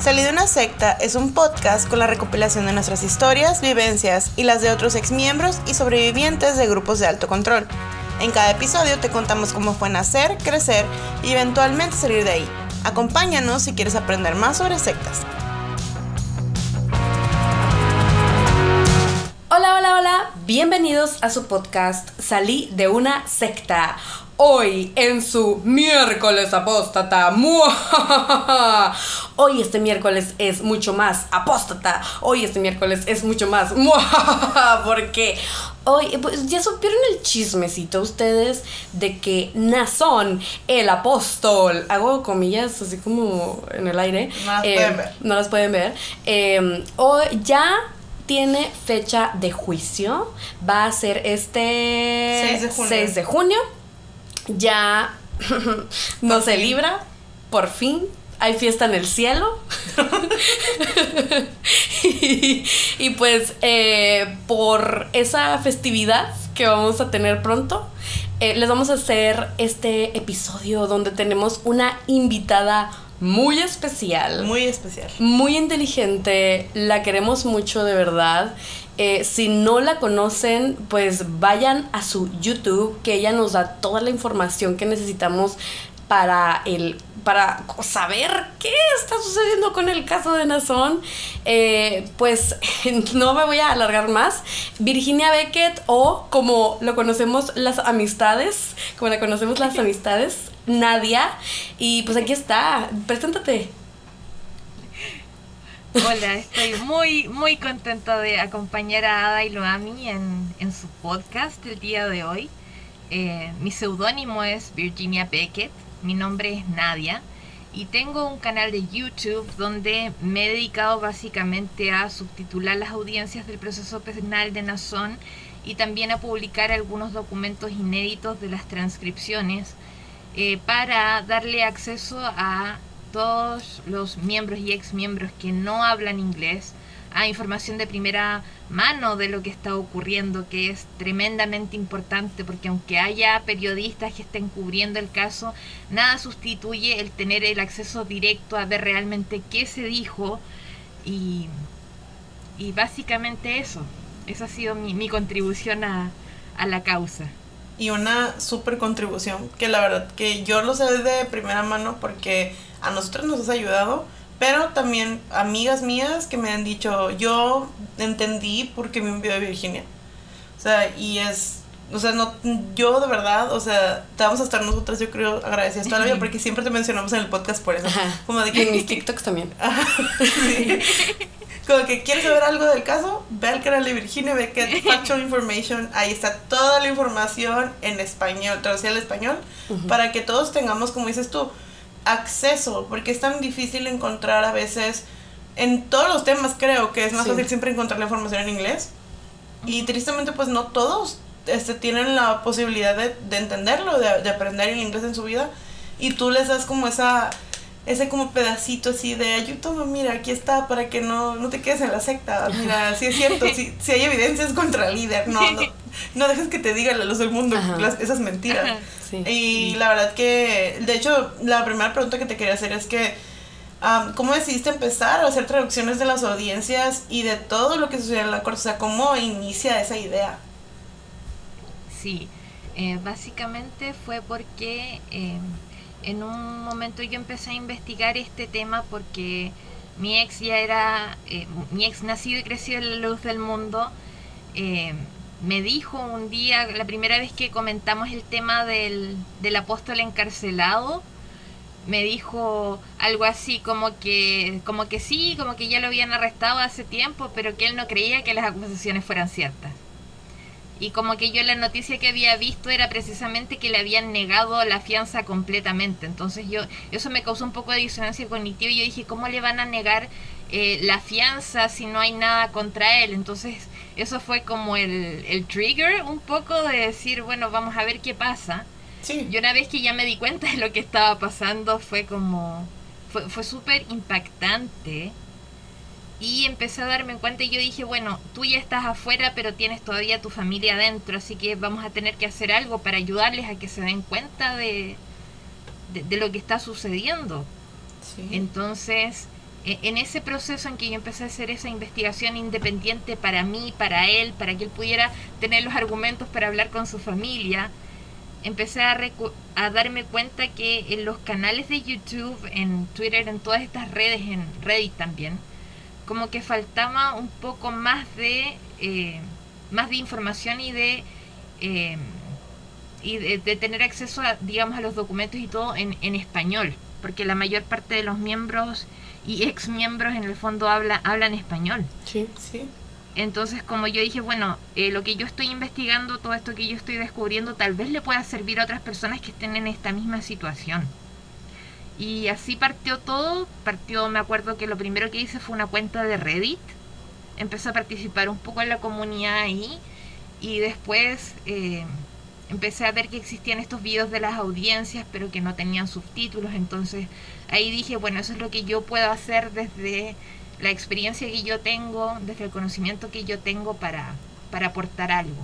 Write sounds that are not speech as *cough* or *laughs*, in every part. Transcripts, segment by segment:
Salí de una secta es un podcast con la recopilación de nuestras historias, vivencias y las de otros exmiembros y sobrevivientes de grupos de alto control. En cada episodio te contamos cómo fue nacer, crecer y eventualmente salir de ahí. Acompáñanos si quieres aprender más sobre sectas. Hola, hola, hola. Bienvenidos a su podcast Salí de una secta hoy en su miércoles apóstata. Hoy este miércoles es mucho más apóstata. Hoy este miércoles es mucho más porque hoy pues, ya supieron el chismecito ustedes de que Nazón, el apóstol, hago comillas así como en el aire. No las eh, pueden ver. No las pueden ver. Eh, hoy ya tiene fecha de juicio. Va a ser este 6 de junio. 6 de junio ya *laughs* no se libra, por fin. Hay fiesta en el cielo. *laughs* y, y pues eh, por esa festividad que vamos a tener pronto, eh, les vamos a hacer este episodio donde tenemos una invitada muy especial Muy especial. muy inteligente, la queremos mucho de verdad. Eh, si no la conocen, pues vayan a su YouTube, que ella nos da toda la información que necesitamos para el para saber qué está sucediendo con el caso de Nazón. Eh, pues *laughs* no me voy a alargar más. Virginia Beckett o como lo conocemos las amistades, como la conocemos las *laughs* amistades, Nadia. Y pues aquí está, preséntate. Hola, estoy muy, muy contenta de acompañar a Ada y Loami en, en su podcast el día de hoy. Eh, mi seudónimo es Virginia Beckett, mi nombre es Nadia y tengo un canal de YouTube donde me he dedicado básicamente a subtitular las audiencias del proceso penal de Nazón y también a publicar algunos documentos inéditos de las transcripciones eh, para darle acceso a todos los miembros y ex miembros que no hablan inglés a información de primera mano de lo que está ocurriendo, que es tremendamente importante, porque aunque haya periodistas que estén cubriendo el caso, nada sustituye el tener el acceso directo a ver realmente qué se dijo y, y básicamente eso. Esa ha sido mi, mi contribución a, a la causa. Y una super contribución que la verdad que yo lo sé de primera mano porque a nosotros nos has ayudado, pero también amigas mías que me han dicho, yo entendí porque me envió de Virginia. O sea, y es, o sea, no, yo de verdad, o sea, te vamos a estar nosotras, yo creo, agradecidas toda la vida porque siempre te mencionamos en el podcast por eso. Ajá. Como de Y en mis que, *laughs* TikToks también. Ajá, sí. Como que quieres saber algo del caso, ve al canal de Virginia Beckett, Factual Information, ahí está toda la información en español, traducida al español, para que todos tengamos, como dices tú, acceso, porque es tan difícil encontrar a veces, en todos los temas creo que es más Sí. fácil siempre encontrar la información en inglés, y tristemente pues no todos este, tienen la posibilidad de, de entenderlo, de, de aprender el inglés en su vida, y tú les das como esa ese como pedacito así de ay, toma, mira, aquí está para que no, no te quedes en la secta. Mira, sí es cierto, *laughs* si, si hay evidencias contra el líder, no, no, no dejes que te diga la luz del mundo las- esas mentiras. Ajá. Sí. Y la verdad que, de hecho, la primera pregunta que te quería hacer es que, am, ¿cómo decidiste empezar a hacer traducciones de las audiencias y de todo lo que sucede en la corte? O sea, ¿cómo inicia esa idea? Sí, eh, básicamente fue porque eh, en un momento yo empecé a investigar este tema porque mi ex ya era, eh, mi ex nacido y crecido en la luz del mundo, eh, me dijo un día, la primera vez que comentamos el tema del, del apóstol encarcelado, me dijo algo así como que, como que sí, como que ya lo habían arrestado hace tiempo, pero que él no creía que las acusaciones fueran ciertas. Y como que yo la noticia que había visto era precisamente que le habían negado la fianza completamente. Entonces yo, eso me causó un poco de disonancia cognitiva y yo dije, ¿cómo le van a negar eh, la fianza si no hay nada contra él? Entonces eso fue como el, el trigger un poco de decir, bueno, vamos a ver qué pasa. Sí. Y una vez que ya me di cuenta de lo que estaba pasando fue como, fue, fue súper impactante. Y empecé a darme cuenta y yo dije, bueno, tú ya estás afuera, pero tienes todavía tu familia adentro, así que vamos a tener que hacer algo para ayudarles a que se den cuenta de, de, de lo que está sucediendo. sí. Entonces e, en ese proceso en que yo empecé a hacer esa investigación independiente para mí, para él, para que él pudiera tener los argumentos para hablar con su familia, empecé a, a darme cuenta que en los canales de YouTube, en Twitter, en todas estas redes, en Reddit también, como que faltaba un poco más de, eh, más de información y de... Eh, y de, tener acceso a, digamos, a los documentos y todo en, en español, porque la mayor parte de los miembros y ex miembros en el fondo habla, hablan español. Sí, sí. Entonces, como yo dije, bueno, eh, lo que yo estoy investigando, todo esto que yo estoy descubriendo, tal vez le pueda servir a otras personas que estén en esta misma situación. Y así partió todo. Partió, me acuerdo que lo primero que hice fue una cuenta de Reddit. Empecé a participar un poco en la comunidad ahí. Y después eh, empecé a ver que existían estos videos de las audiencias, pero que no tenían subtítulos. Entonces ahí dije, bueno, eso es lo que yo puedo hacer desde la experiencia que yo tengo, desde el conocimiento que yo tengo para, para aportar algo.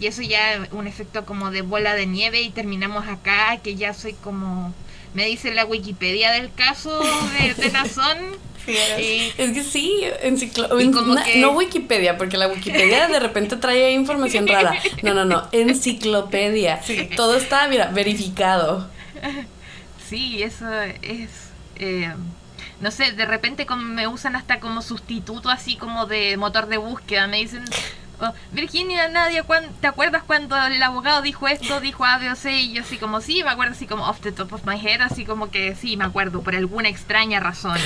Y eso ya un efecto como de bola de nieve y terminamos acá, que ya soy como, me dice la Wikipedia del caso de, de Nazón. *laughs* es que sí, enciclo no Wikipedia, porque la Wikipedia de repente trae información rara. No, no, no, enciclopedia. Todo está, mira, verificado. Sí, eso es... Eh, no sé, de repente como me usan hasta como sustituto así como de motor de búsqueda. Me dicen, oh, Virginia, Nadia, ¿te acuerdas cuando el abogado dijo esto, dijo A, B o C? Y yo así como, sí, me acuerdo así como off the top of my head, así como que sí, me acuerdo, por alguna extraña razón.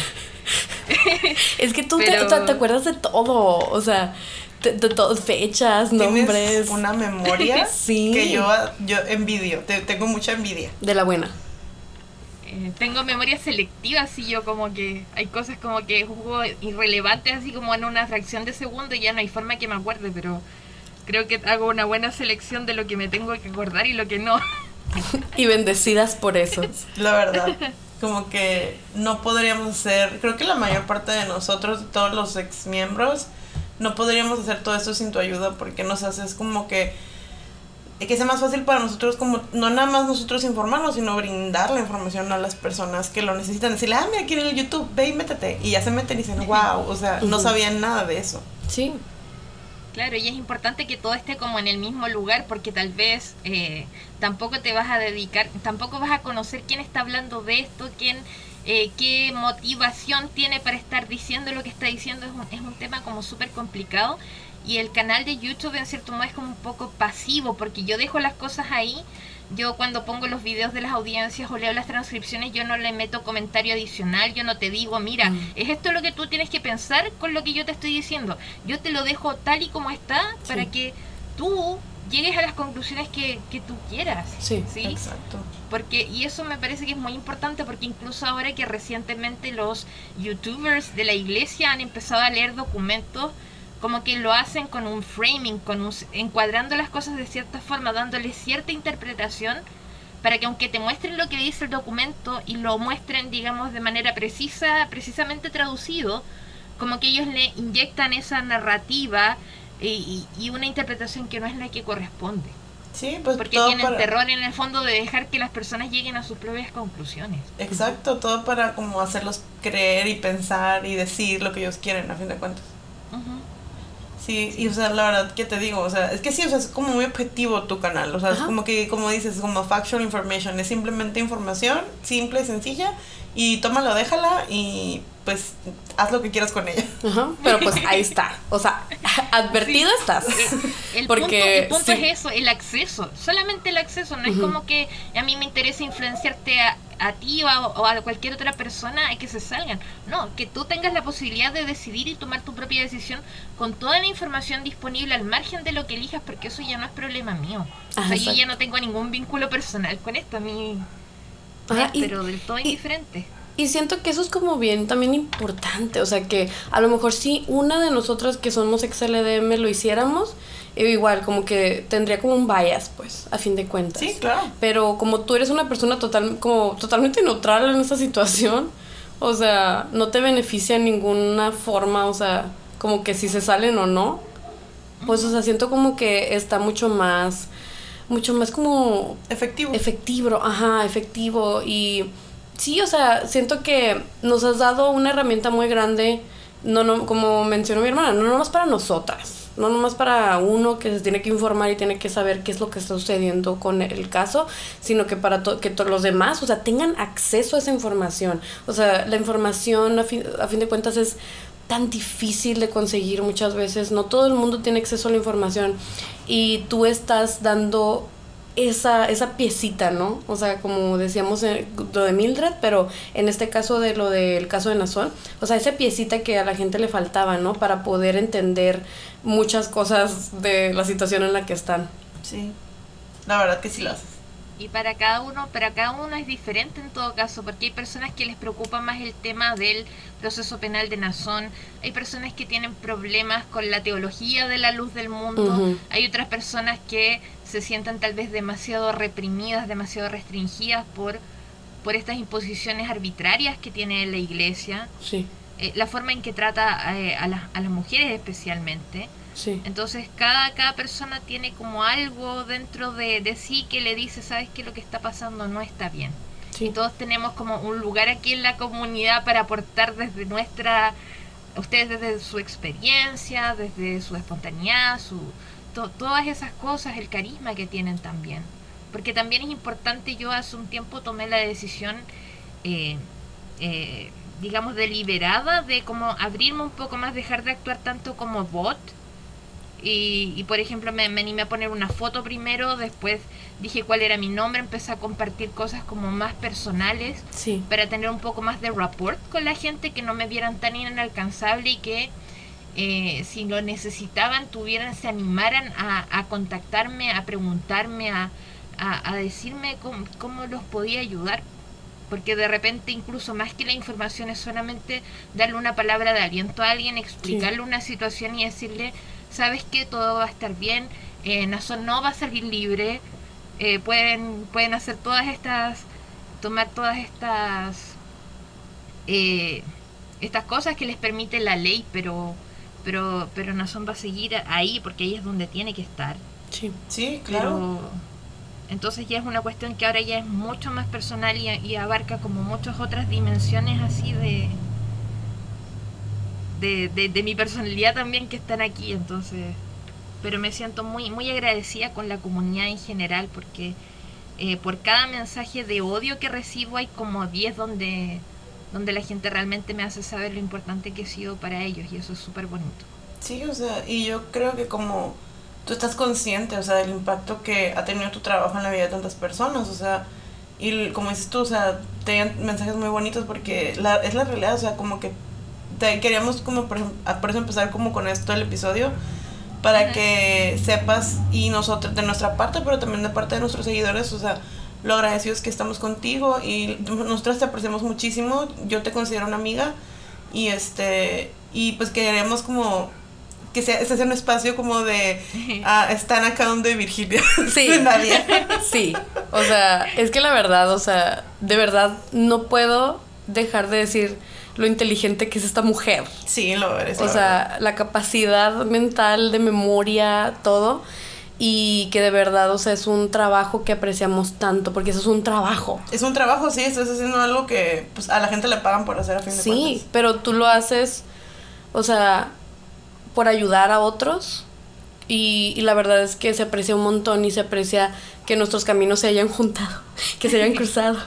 *laughs* es que tú te, acuerdas de todo, o sea... De, todas fechas, nombres. una memoria *laughs* sí. que yo, yo envidio, tengo mucha envidia. De la buena. Eh, tengo memoria selectiva, así yo como que hay cosas como que juego irrelevantes, así como en una fracción de segundo y ya no hay forma que me acuerde, pero creo que hago una buena selección de lo que me tengo que acordar y lo que no. y bendecidas por eso. *laughs* La verdad. Como que no podríamos hacer, creo que la mayor parte de nosotros, todos los ex miembros, no podríamos hacer todo esto sin tu ayuda porque nos haces como que que sea más fácil para nosotros como no nada más nosotros informarnos, sino brindar la información a las personas que lo necesitan. Decirle, ah, mira, aquí en el YouTube, ve y métete. Y ya se meten y dicen, wow, o sea, no sabían nada de eso. Sí. Claro, y es importante que todo esté como en el mismo lugar porque tal vez eh, tampoco te vas a dedicar, tampoco vas a conocer quién está hablando de esto, quién, eh, qué motivación tiene para estar diciendo lo que está diciendo. Es un, es un tema como súper complicado y el canal de YouTube en cierto modo es como un poco pasivo porque yo dejo las cosas ahí. Yo cuando pongo los videos de las audiencias o leo las transcripciones, yo no le meto comentario adicional, yo no te digo, mira, mm. es esto lo que tú tienes que pensar con lo que yo te estoy diciendo. Yo te lo dejo tal y como está para que tú llegues a las conclusiones que, que tú quieras. Sí, ¿sí? exacto. Porque, y eso me parece que es muy importante porque incluso ahora que recientemente los youtubers de la iglesia han empezado a leer documentos como que lo hacen con un framing, con un, encuadrando las cosas de cierta forma, dándole cierta interpretación, para que aunque te muestren lo que dice el documento y lo muestren, digamos, de manera precisa, precisamente traducido, como que ellos le inyectan esa narrativa y, una interpretación que no es la que corresponde. Sí, pues Porque tienen terror en el fondo de dejar que las personas lleguen a sus propias conclusiones. Exacto, todo para como hacerlos creer y pensar y decir lo que ellos quieren, a fin de cuentas. Sí, y o sea, la verdad que te digo, o sea, es que sí, o sea, es como muy objetivo tu canal, o sea, es como que, como dices, como factual information, es simplemente información simple, sencilla, y tómala, déjala y pues haz lo que quieras con ella. pero pues ahí está. O sea, *laughs* advertido estás. El Porque, punto, es eso, el acceso. Solamente el acceso. No es como que a mí me interesa influenciarte a, a ti o a, cualquier otra persona a que se salgan. No, que tú tengas la posibilidad de decidir y tomar tu propia decisión con toda la información disponible al margen de lo que elijas, porque eso ya no es problema mío. o sea, yo ya no tengo ningún vínculo personal con esto. A mí pero del todo indiferente. Y siento que eso es como bien también importante, o sea que a lo mejor si una de nosotras que somos ex LDM lo hiciéramos, eh, igual como que tendría como un bias, pues, a fin de cuentas. Sí, claro. Pero como tú eres una persona total, como totalmente neutral en esta situación, o sea, no te beneficia en ninguna forma, o sea, como que si se salen o no, pues, o sea, siento como que está mucho más mucho más como... Efectivo. Efectivo, ajá, efectivo. Y, Sí, o sea, siento que nos has dado una herramienta muy grande, no, no, como mencionó mi hermana, no nomás para nosotras, no nomás para uno que se tiene que informar y tiene que saber qué es lo que está sucediendo con el caso, sino que para que todos los demás, o sea, tengan acceso a esa información. O sea, la información a fin, a fin de cuentas es tan difícil de conseguir muchas veces, no todo el mundo tiene acceso a la información y tú estás dando esa, esa piecita, ¿no? O sea, como decíamos en lo de Mildred, pero en este caso de lo del caso de Nazón, o sea, esa piecita que a la gente le faltaba, ¿no? Para poder entender muchas cosas de la situación en la que están. Sí, la verdad que sí lo haces. Y para cada uno, para cada uno es diferente en todo caso, porque hay personas que les preocupa más el tema del proceso penal de Nazón, hay personas que tienen problemas con la teología de la luz del mundo, hay otras personas que se sientan tal vez demasiado reprimidas, demasiado restringidas por, por estas imposiciones arbitrarias que tiene la iglesia, sí. Eh, la forma en que trata eh, a, a las mujeres especialmente. Entonces cada, cada persona tiene como algo dentro de, de sí que le dice, sabes que lo que está pasando no está bien. Y todos tenemos como un lugar aquí en la comunidad para aportar desde nuestra, ustedes desde su experiencia, desde su espontaneidad, su, todas esas cosas, el carisma que tienen también. Porque también es importante, yo hace un tiempo tomé la decisión, eh, eh, digamos, deliberada de como abrirme un poco más, dejar de actuar tanto como bot y, por ejemplo, me, me, animé a poner una foto primero, después dije cuál era mi nombre, empecé a compartir cosas como más personales para tener un poco más de rapport con la gente, que no me vieran tan inalcanzable y que eh, si lo necesitaban, tuvieran, se animaran a, a contactarme, a preguntarme, a, a, decirme cómo, cómo los podía ayudar. Porque de repente incluso más que la información es solamente darle una palabra de aliento a alguien, explicarle una situación y decirle, sabes que todo va a estar bien, eh, Nason no va a salir libre, eh, pueden, pueden hacer todas estas, tomar todas estas, eh, estas cosas que les permite la ley, pero, pero, pero Nason va a seguir ahí porque ahí es donde tiene que estar. Sí, sí claro. entonces ya es una cuestión que ahora ya es mucho más personal y, y abarca como muchas otras dimensiones así de, de, de, mi personalidad también que están aquí, entonces, pero me siento muy, muy agradecida con la comunidad en general porque eh, por cada mensaje de odio que recibo hay como 10 donde, donde la gente realmente me hace saber lo importante que he sido para ellos y eso es súper bonito. Sí, o sea, y yo creo que como tú estás consciente, o sea, del impacto que ha tenido tu trabajo en la vida de tantas personas, o sea, y como dices tú, o sea, te mensajes muy bonitos porque es la realidad, o sea, como que queríamos como por, por, eso empezar como con esto el episodio para que sepas y nosotros de nuestra parte pero también de parte de nuestros seguidores o sea lo agradecidos que estamos contigo y nosotros te apreciamos muchísimo yo te considero una amiga y este y pues queremos como que sea, este sea un espacio como de *laughs* uh, Stan account de Virginia. *laughs* Sí. de *laughs* Sí. O sea, es que la verdad, o sea, de verdad no puedo dejar de decir lo inteligente que es esta mujer. Sí, lo eres. O sea, la capacidad mental, de memoria, todo. Y que de verdad, o sea, es un trabajo que apreciamos tanto, porque eso es un trabajo. Es un trabajo, sí, estás haciendo algo que pues, a la gente le pagan por hacer a fin de cuentas. Sí, pero tú lo haces, o sea, por ayudar a otros. Y, y la verdad es que se aprecia un montón y se aprecia que nuestros caminos se hayan juntado, *laughs* que se hayan cruzado.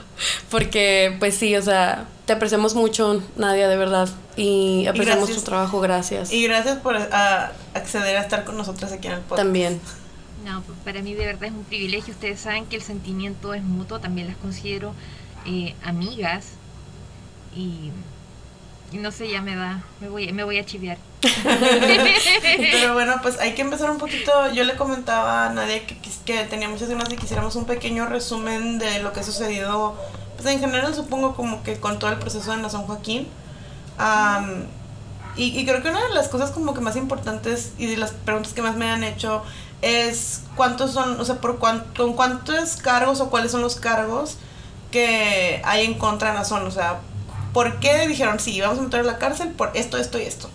Porque, pues sí, o sea, te apreciamos mucho, Nadia, de verdad. Y apreciamos tu trabajo, gracias. Y gracias por acceder a estar con nosotras aquí en el podcast. También. No, para mí de verdad es un privilegio. Ustedes saben que el sentimiento es mutuo, también las considero eh, amigas. Y, no sé, ya me da, me voy, me voy a chiviar. *laughs* Pero bueno, pues hay que empezar un poquito. Yo le comentaba a Nadia que, que tenía muchas ganas de que hiciéramos un pequeño resumen de lo que ha sucedido pues, en general supongo como que con todo el proceso de la San Joaquín. y, creo que una de las cosas como que más importantes y de las preguntas que más me han hecho es cuántos son, o sea, por con cuántos cargos o cuáles son los cargos que hay en contra de Nazón, o sea, ¿por qué dijeron sí, vamos a meter a la cárcel por esto, esto y esto?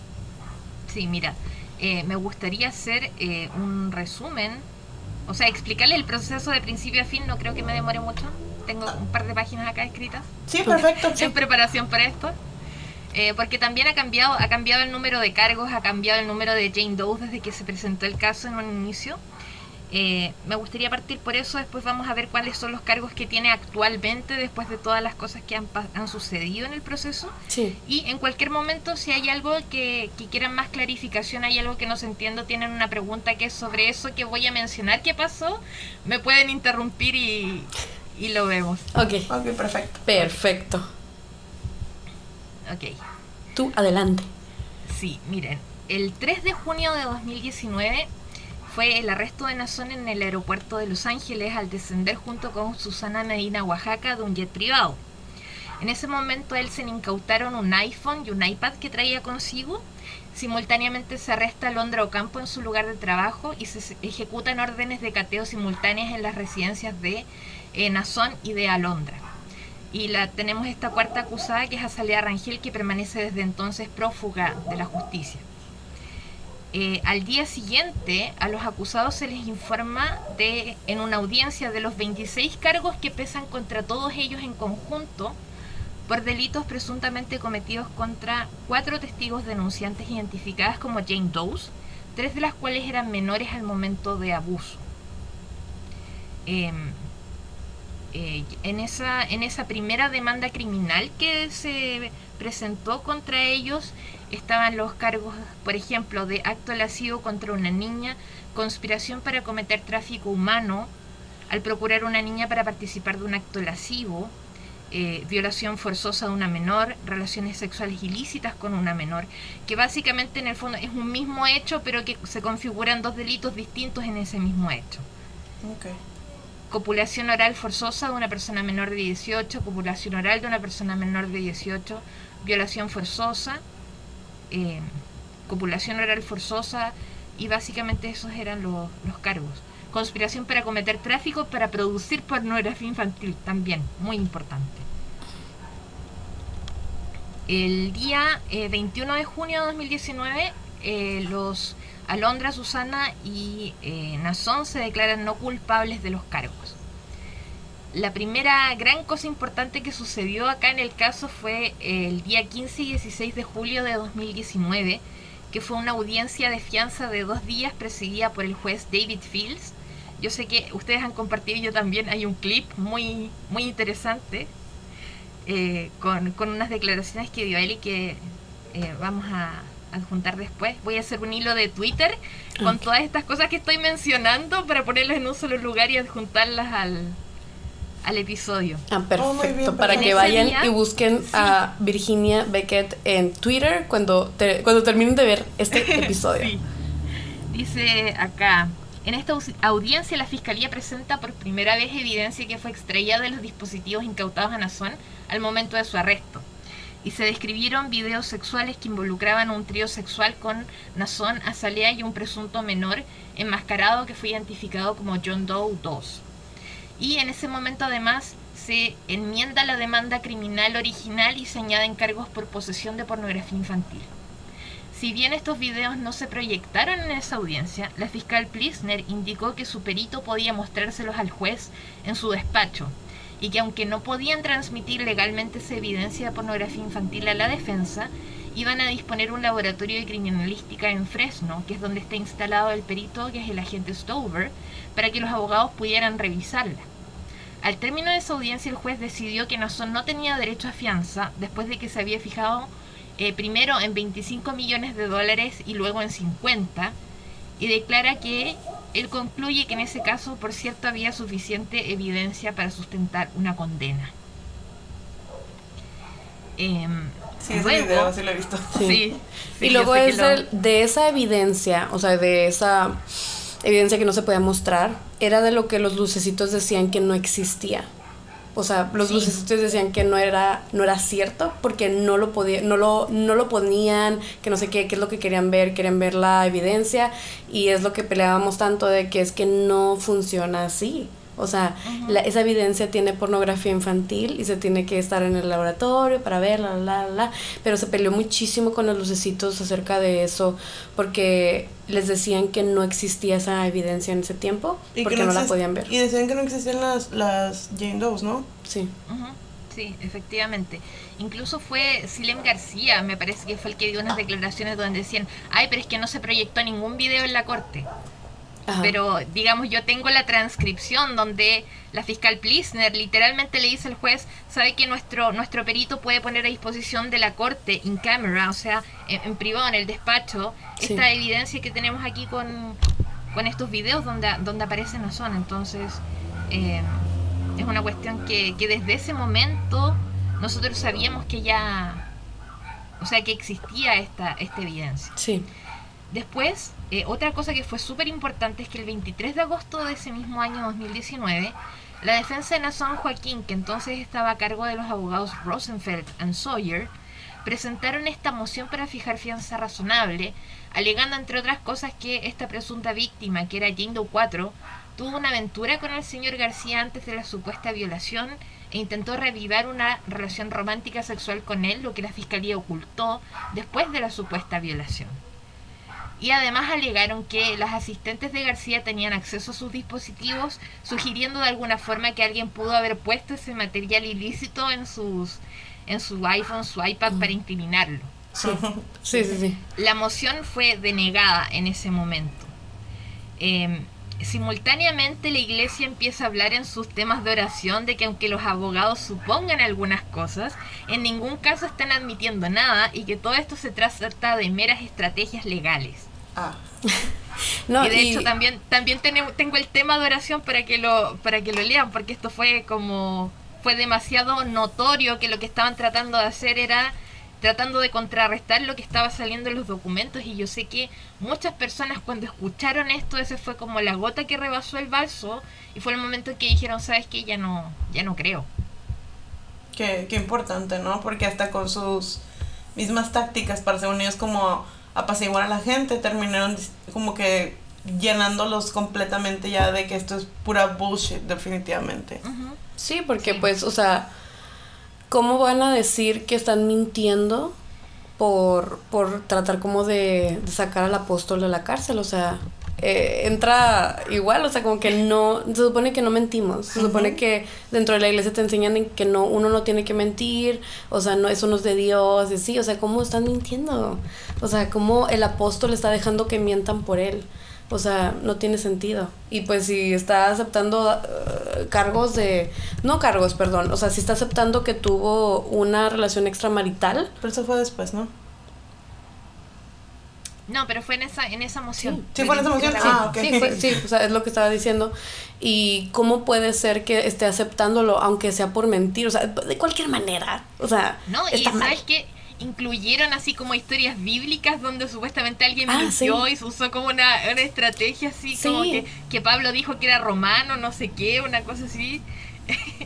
Sí, mira, eh, me gustaría hacer eh, un resumen, o sea, explicarle el proceso de principio a fin, no creo que me demore mucho. tengo un par de páginas acá escritas. Sí, perfecto. *laughs* En preparación para esto. Eh, porque también ha cambiado, ha cambiado el número de cargos, ha cambiado el número de Jane Doe desde que se presentó el caso en un inicio. Eh, me gustaría partir por eso, después vamos a ver cuáles son los cargos que tiene actualmente después de todas las cosas que han, han sucedido en el proceso. Sí. Y en cualquier momento, si hay algo que, que, quieran más clarificación, hay algo que no se entiendo, tienen una pregunta que es sobre eso que voy a mencionar que pasó, me pueden interrumpir y, y lo vemos. Ok. Ok, perfecto. Perfecto. Ok. Tú, adelante. Sí, miren, el 3 de junio de 2019 fue el arresto de Nazón en el aeropuerto de Los Ángeles al descender junto con Susana Medina, Oaxaca, de un jet privado. En ese momento a él se le incautaron un iPhone y un iPad que traía consigo. Simultáneamente se arresta a Londra Ocampo en su lugar de trabajo y se ejecutan órdenes de cateo simultáneas en las residencias de eh, Nazón y de Alondra. Y la, tenemos esta cuarta acusada que es Azalea Rangel que permanece desde entonces prófuga de la justicia. Eh, al día siguiente a los acusados se les informa de en una audiencia de los 26 cargos que pesan contra todos ellos en conjunto por delitos presuntamente cometidos contra cuatro testigos denunciantes identificadas como Jane Doe, tres de las cuales eran menores al momento de abuso. Eh, eh, en, esa, en esa primera demanda criminal que se presentó contra ellos estaban los cargos, por ejemplo, de acto lascivo contra una niña, conspiración para cometer tráfico humano, al procurar una niña para participar de un acto lascivo, eh, violación forzosa de una menor, relaciones sexuales ilícitas con una menor, que básicamente en el fondo es un mismo hecho, pero que se configuran dos delitos distintos en ese mismo hecho. Okay. Copulación oral forzosa de una persona menor de 18, copulación oral de una persona menor de 18, violación forzosa, eh, copulación oral forzosa y básicamente esos eran los, los, cargos. Conspiración para cometer tráfico para producir pornografía infantil también, muy importante. El día eh, 21 de junio de 2019 eh, los Alondra, Susana y eh, Nazón se declaran no culpables de los cargos. La primera gran cosa importante que sucedió acá en el caso fue el día 15 y 16 de julio de 2019, que fue una audiencia de fianza de dos días presidida por el juez David Fields. Yo sé que ustedes han compartido, yo también, hay un clip muy, muy interesante eh, con, con, unas declaraciones que dio él y que eh, vamos a, adjuntar después. Voy a hacer un hilo de Twitter con okay. todas estas cosas que estoy mencionando para ponerlas en un solo lugar y adjuntarlas al, al episodio. Ah, perfecto. Oh, bien, para que vayan día, y busquen sí. a Virginia Beckett en Twitter cuando, te, cuando terminen de ver este *laughs* episodio. sí. Dice acá. En esta audiencia la Fiscalía presenta por primera vez evidencia que fue extraída de los dispositivos incautados a Nazón al momento de su arresto y se describieron videos sexuales que involucraban un trío sexual con Nazón, Azalea y un presunto menor enmascarado que fue identificado como John Doe 2. Y en ese momento además se enmienda la demanda criminal original y se añaden cargos por posesión de pornografía infantil. Si bien estos videos no se proyectaron en esa audiencia, la fiscal Plisner indicó que su perito podía mostrárselos al juez en su despacho, y que aunque no podían transmitir legalmente esa evidencia de pornografía infantil a la defensa, iban a disponer un laboratorio de criminalística en Fresno, que es donde está instalado el perito, que es el agente Stover, para que los abogados pudieran revisarla. Al término de esa audiencia, el juez decidió que Nazón no tenía derecho a fianza después de que se había fijado eh, primero en 25 millones de dólares y luego en 50, y declara que él concluye que en ese caso, por cierto, había suficiente evidencia para sustentar una condena. Eh, sí, ese luego, video sí lo he visto. Sí. sí, sí y luego es lo... el, de esa evidencia, o sea, de esa evidencia que no se podía mostrar, era de lo que los lucecitos decían que no existía. O sea, los sí. lucecitos decían que no era, no era cierto porque no lo, podía, no, lo, no lo ponían, que no sé qué, qué es lo que querían ver, querían ver la evidencia y es lo que peleábamos tanto de que es que no funciona así. O sea, la, esa evidencia tiene pornografía infantil y se tiene que estar en el laboratorio para ver, la, la, la. Pero se peleó muchísimo con los lucecitos acerca de eso porque les decían que no existía esa evidencia en ese tiempo porque no, la podían ver. Y decían que no existían las, las Jane Doe's, ¿no? Sí. Sí, efectivamente. Incluso fue Silem García, me parece que fue el que dio unas declaraciones donde decían, ay, pero es que no se proyectó ningún video en la corte. Pero, digamos, yo tengo la transcripción donde la fiscal Plisner literalmente le dice al juez, sabe que nuestro, nuestro perito puede poner a disposición de la corte in camera, o sea, en, privado, en el despacho, esta evidencia que tenemos aquí con, con estos videos donde, donde aparecen no son. Entonces, eh, es una cuestión que, que desde ese momento nosotros sabíamos que ya, o sea, que existía esta, esta evidencia. Sí. Después, eh, otra cosa que fue súper importante es que el 23 de agosto de ese mismo año 2019, la defensa de Nason Joaquín, que entonces estaba a cargo de los abogados Rosenfeld and Sawyer, presentaron esta moción para fijar fianza razonable, alegando entre otras cosas que esta presunta víctima, que era Jane Doe 4, tuvo una aventura con el señor García antes de la supuesta violación e intentó revivar una relación romántica sexual con él, lo que la fiscalía ocultó después de la supuesta violación y además alegaron que las asistentes de García tenían acceso a sus dispositivos, sugiriendo de alguna forma que alguien pudo haber puesto ese material ilícito en sus en su iPhone, su iPad para incriminarlo. Sí. sí, sí, La moción fue denegada en ese momento. Em, simultáneamente la iglesia empieza a hablar en sus temas de oración de que aunque los abogados supongan algunas cosas, en ningún caso están admitiendo nada y que todo esto se trata de meras estrategias legales. Ah. *laughs* no, y de hecho también también tengo el tema de oración para que lo para que lo lean porque esto fue como fue demasiado notorio que lo que estaban tratando de hacer era tratando de contrarrestar lo que estaba saliendo en los documentos y yo sé que muchas personas cuando escucharon esto ese fue como la gota que rebasó el vaso y fue el momento en que dijeron sabes que ya no ya no creo qué, qué importante no porque hasta con sus mismas tácticas para según ellos como apaciguar a la gente terminaron como que llenándolos completamente ya de que esto es pura bullshit definitivamente. Sí porque pues o sea ¿cómo van a decir que están mintiendo por, por tratar como de, sacar al apóstol de la cárcel? O sea, eh, entra igual, o sea, como que no, se supone que no mentimos, se supone que dentro de la iglesia te enseñan que no, uno no tiene que mentir, o sea, no, eso no es de Dios, y sí, o sea, ¿cómo están mintiendo? O sea, ¿cómo el apóstol está dejando que mientan por él? O sea, no tiene sentido. Y pues si está aceptando uh, cargos de... No cargos, perdón. O sea, si está aceptando que tuvo una relación extramarital. Pero eso fue después, ¿no? No, pero fue en esa, en esa moción. Sí, fue en esa moción. Ah, sí, sí, o sea, es lo que estaba diciendo. Y cómo puede ser que esté aceptándolo, aunque sea por mentir, o sea, de cualquier manera. O sea, no, y sabes que incluyeron así como historias bíblicas donde supuestamente alguien ah, mintió y se usó como una, una estrategia así como que, que, Pablo dijo que era romano, no sé qué, una cosa así.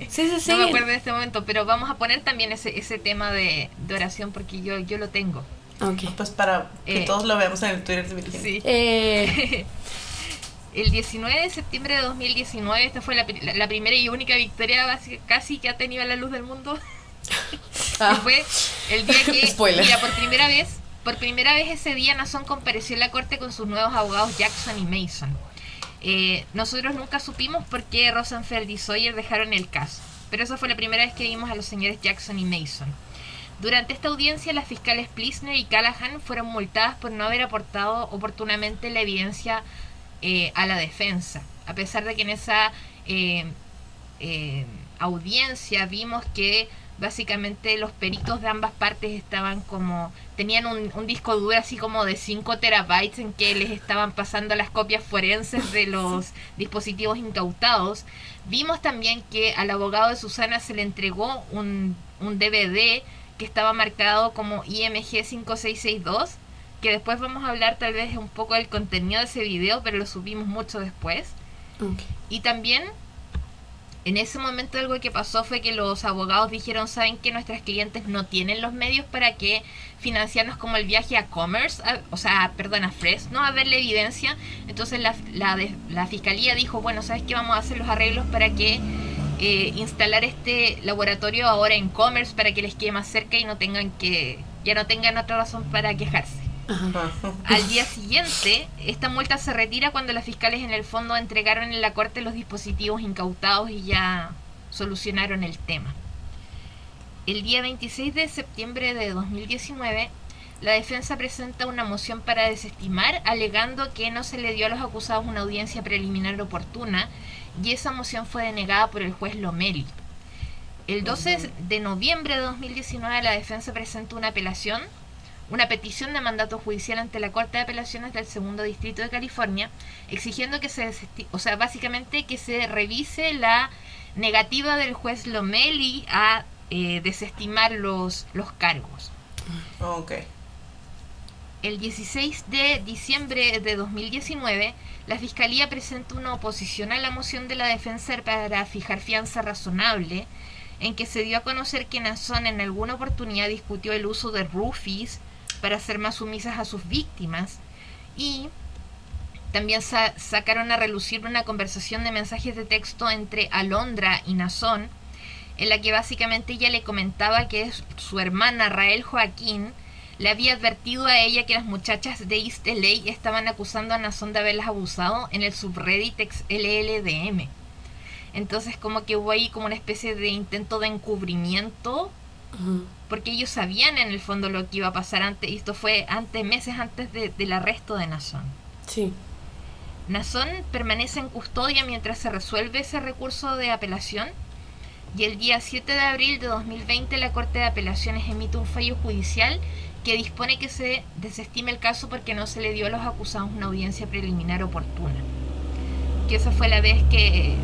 Sí, sí, sí. *laughs* no me acuerdo de este momento, pero vamos a poner también ese, ese tema de, de oración porque yo, yo lo tengo. Okay. Pues para que eh, todos lo veamos en el Twitter de Virginia. Sí. Eh. *laughs* el 19 de septiembre de 2019, esta fue la, la, primera y única victoria casi que ha tenido a la luz del mundo *laughs* *laughs* Ah. Fue el día que, por primera vez, por primera vez ese día Nason compareció en la corte con sus nuevos abogados Jackson y Mason. Eh, nosotros nunca supimos por qué Rosenfeld y Sawyer dejaron el caso, pero esa fue la primera vez que vimos a los señores Jackson y Mason. Durante esta audiencia, las fiscales Plisner y Callahan fueron multadas por no haber aportado oportunamente la evidencia eh, a la defensa, a pesar de que en esa eh, audiencia vimos que básicamente los peritos de ambas partes estaban como tenían un, disco duro así como de 5 terabytes en que les estaban pasando las copias forenses de *laughs* los dispositivos incautados. Vimos también que al abogado de Susana se le entregó un, un DVD que estaba marcado como IMG 5662, que después vamos a hablar tal vez un poco del contenido de ese video, pero lo subimos mucho después. Y también en ese momento algo que pasó fue que los abogados dijeron, saben que nuestras clientes no tienen los medios para que financiarnos como el viaje a Commerce, o sea, perdón, a Fresno, a ver la evidencia. Entonces la, la, la fiscalía dijo, bueno, ¿sabes qué? Vamos a hacer los arreglos para que eh, instalar este laboratorio ahora en Commerce para que les quede más cerca y no tengan que, ya no tengan otra razón para quejarse. Al día siguiente, esta multa se retira cuando los fiscales en el fondo entregaron en la corte los dispositivos incautados y ya solucionaron el tema. El día 26 de septiembre de 2019, la defensa presenta una moción para desestimar, alegando que no se le dio a los acusados una audiencia preliminar oportuna, y esa moción fue denegada por el juez Lomeli. El 12 de noviembre de 2019, la defensa presentó una apelación una petición de mandato judicial ante la Corte de Apelaciones del Segundo Distrito de California, exigiendo que se, o sea, básicamente que se revise la negativa del juez Lomeli a eh, desestimar los, los cargos. Ok. El 16 de diciembre de 2019, la Fiscalía presenta una oposición a la moción de la defensa para fijar fianza razonable, en que se dio a conocer que Nazón en alguna oportunidad discutió el uso de roofies para ser más sumisas a sus víctimas y también sacaron a relucir una conversación de mensajes de texto entre Alondra y Nazón, en la que básicamente ella le comentaba que su hermana Rael Joaquín le había advertido a ella que las muchachas de East LA estaban acusando a Nazón de haberlas abusado en el subreddit LLDM. Entonces como que hubo ahí como una especie de intento de encubrimiento porque ellos sabían en el fondo lo que iba a pasar antes, y esto fue antes, meses antes del arresto de Nazón. Sí. Nazón permanece en custodia mientras se resuelve ese recurso de apelación y el día 7 de abril de 2020 la Corte de Apelaciones emite un fallo judicial que dispone que se desestime el caso porque no se le dio a los acusados una audiencia preliminar oportuna. Que esa fue la vez que,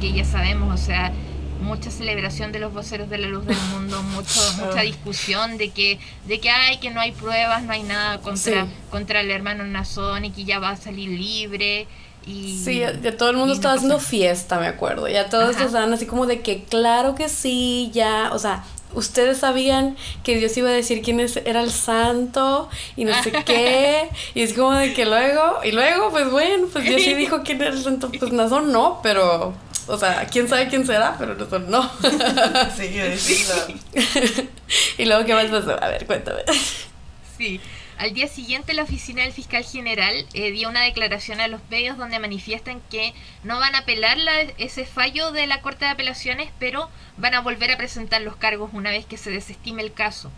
que ya sabemos, o sea, mucha celebración de los voceros de la luz del mundo, *laughs* mucho, mucha discusión de que, de que hay, que no hay pruebas, no hay nada contra, contra el hermano Nazón y que ya va a salir libre. Y, sí, ya, todo el mundo estaba haciendo fiesta, me acuerdo. Ya todos estaban así como de que claro que sí, ya, o sea, ustedes sabían que Dios iba a decir quién era el santo y no sé qué. *laughs* Y es como de que luego, y luego, pues bueno, pues Dios sí dijo quién era el santo. Pues Nazón no, pero o sea, quién sabe quién será, pero nosotros no. *laughs* sí, *laughs* sí, y luego, ¿qué más pasó? A ver, cuéntame. Sí. Al día siguiente, la oficina del fiscal general eh, dio una declaración a los medios donde manifiestan que no van a apelar ese fallo de la Corte de Apelaciones, pero van a volver a presentar los cargos una vez que se desestime el caso.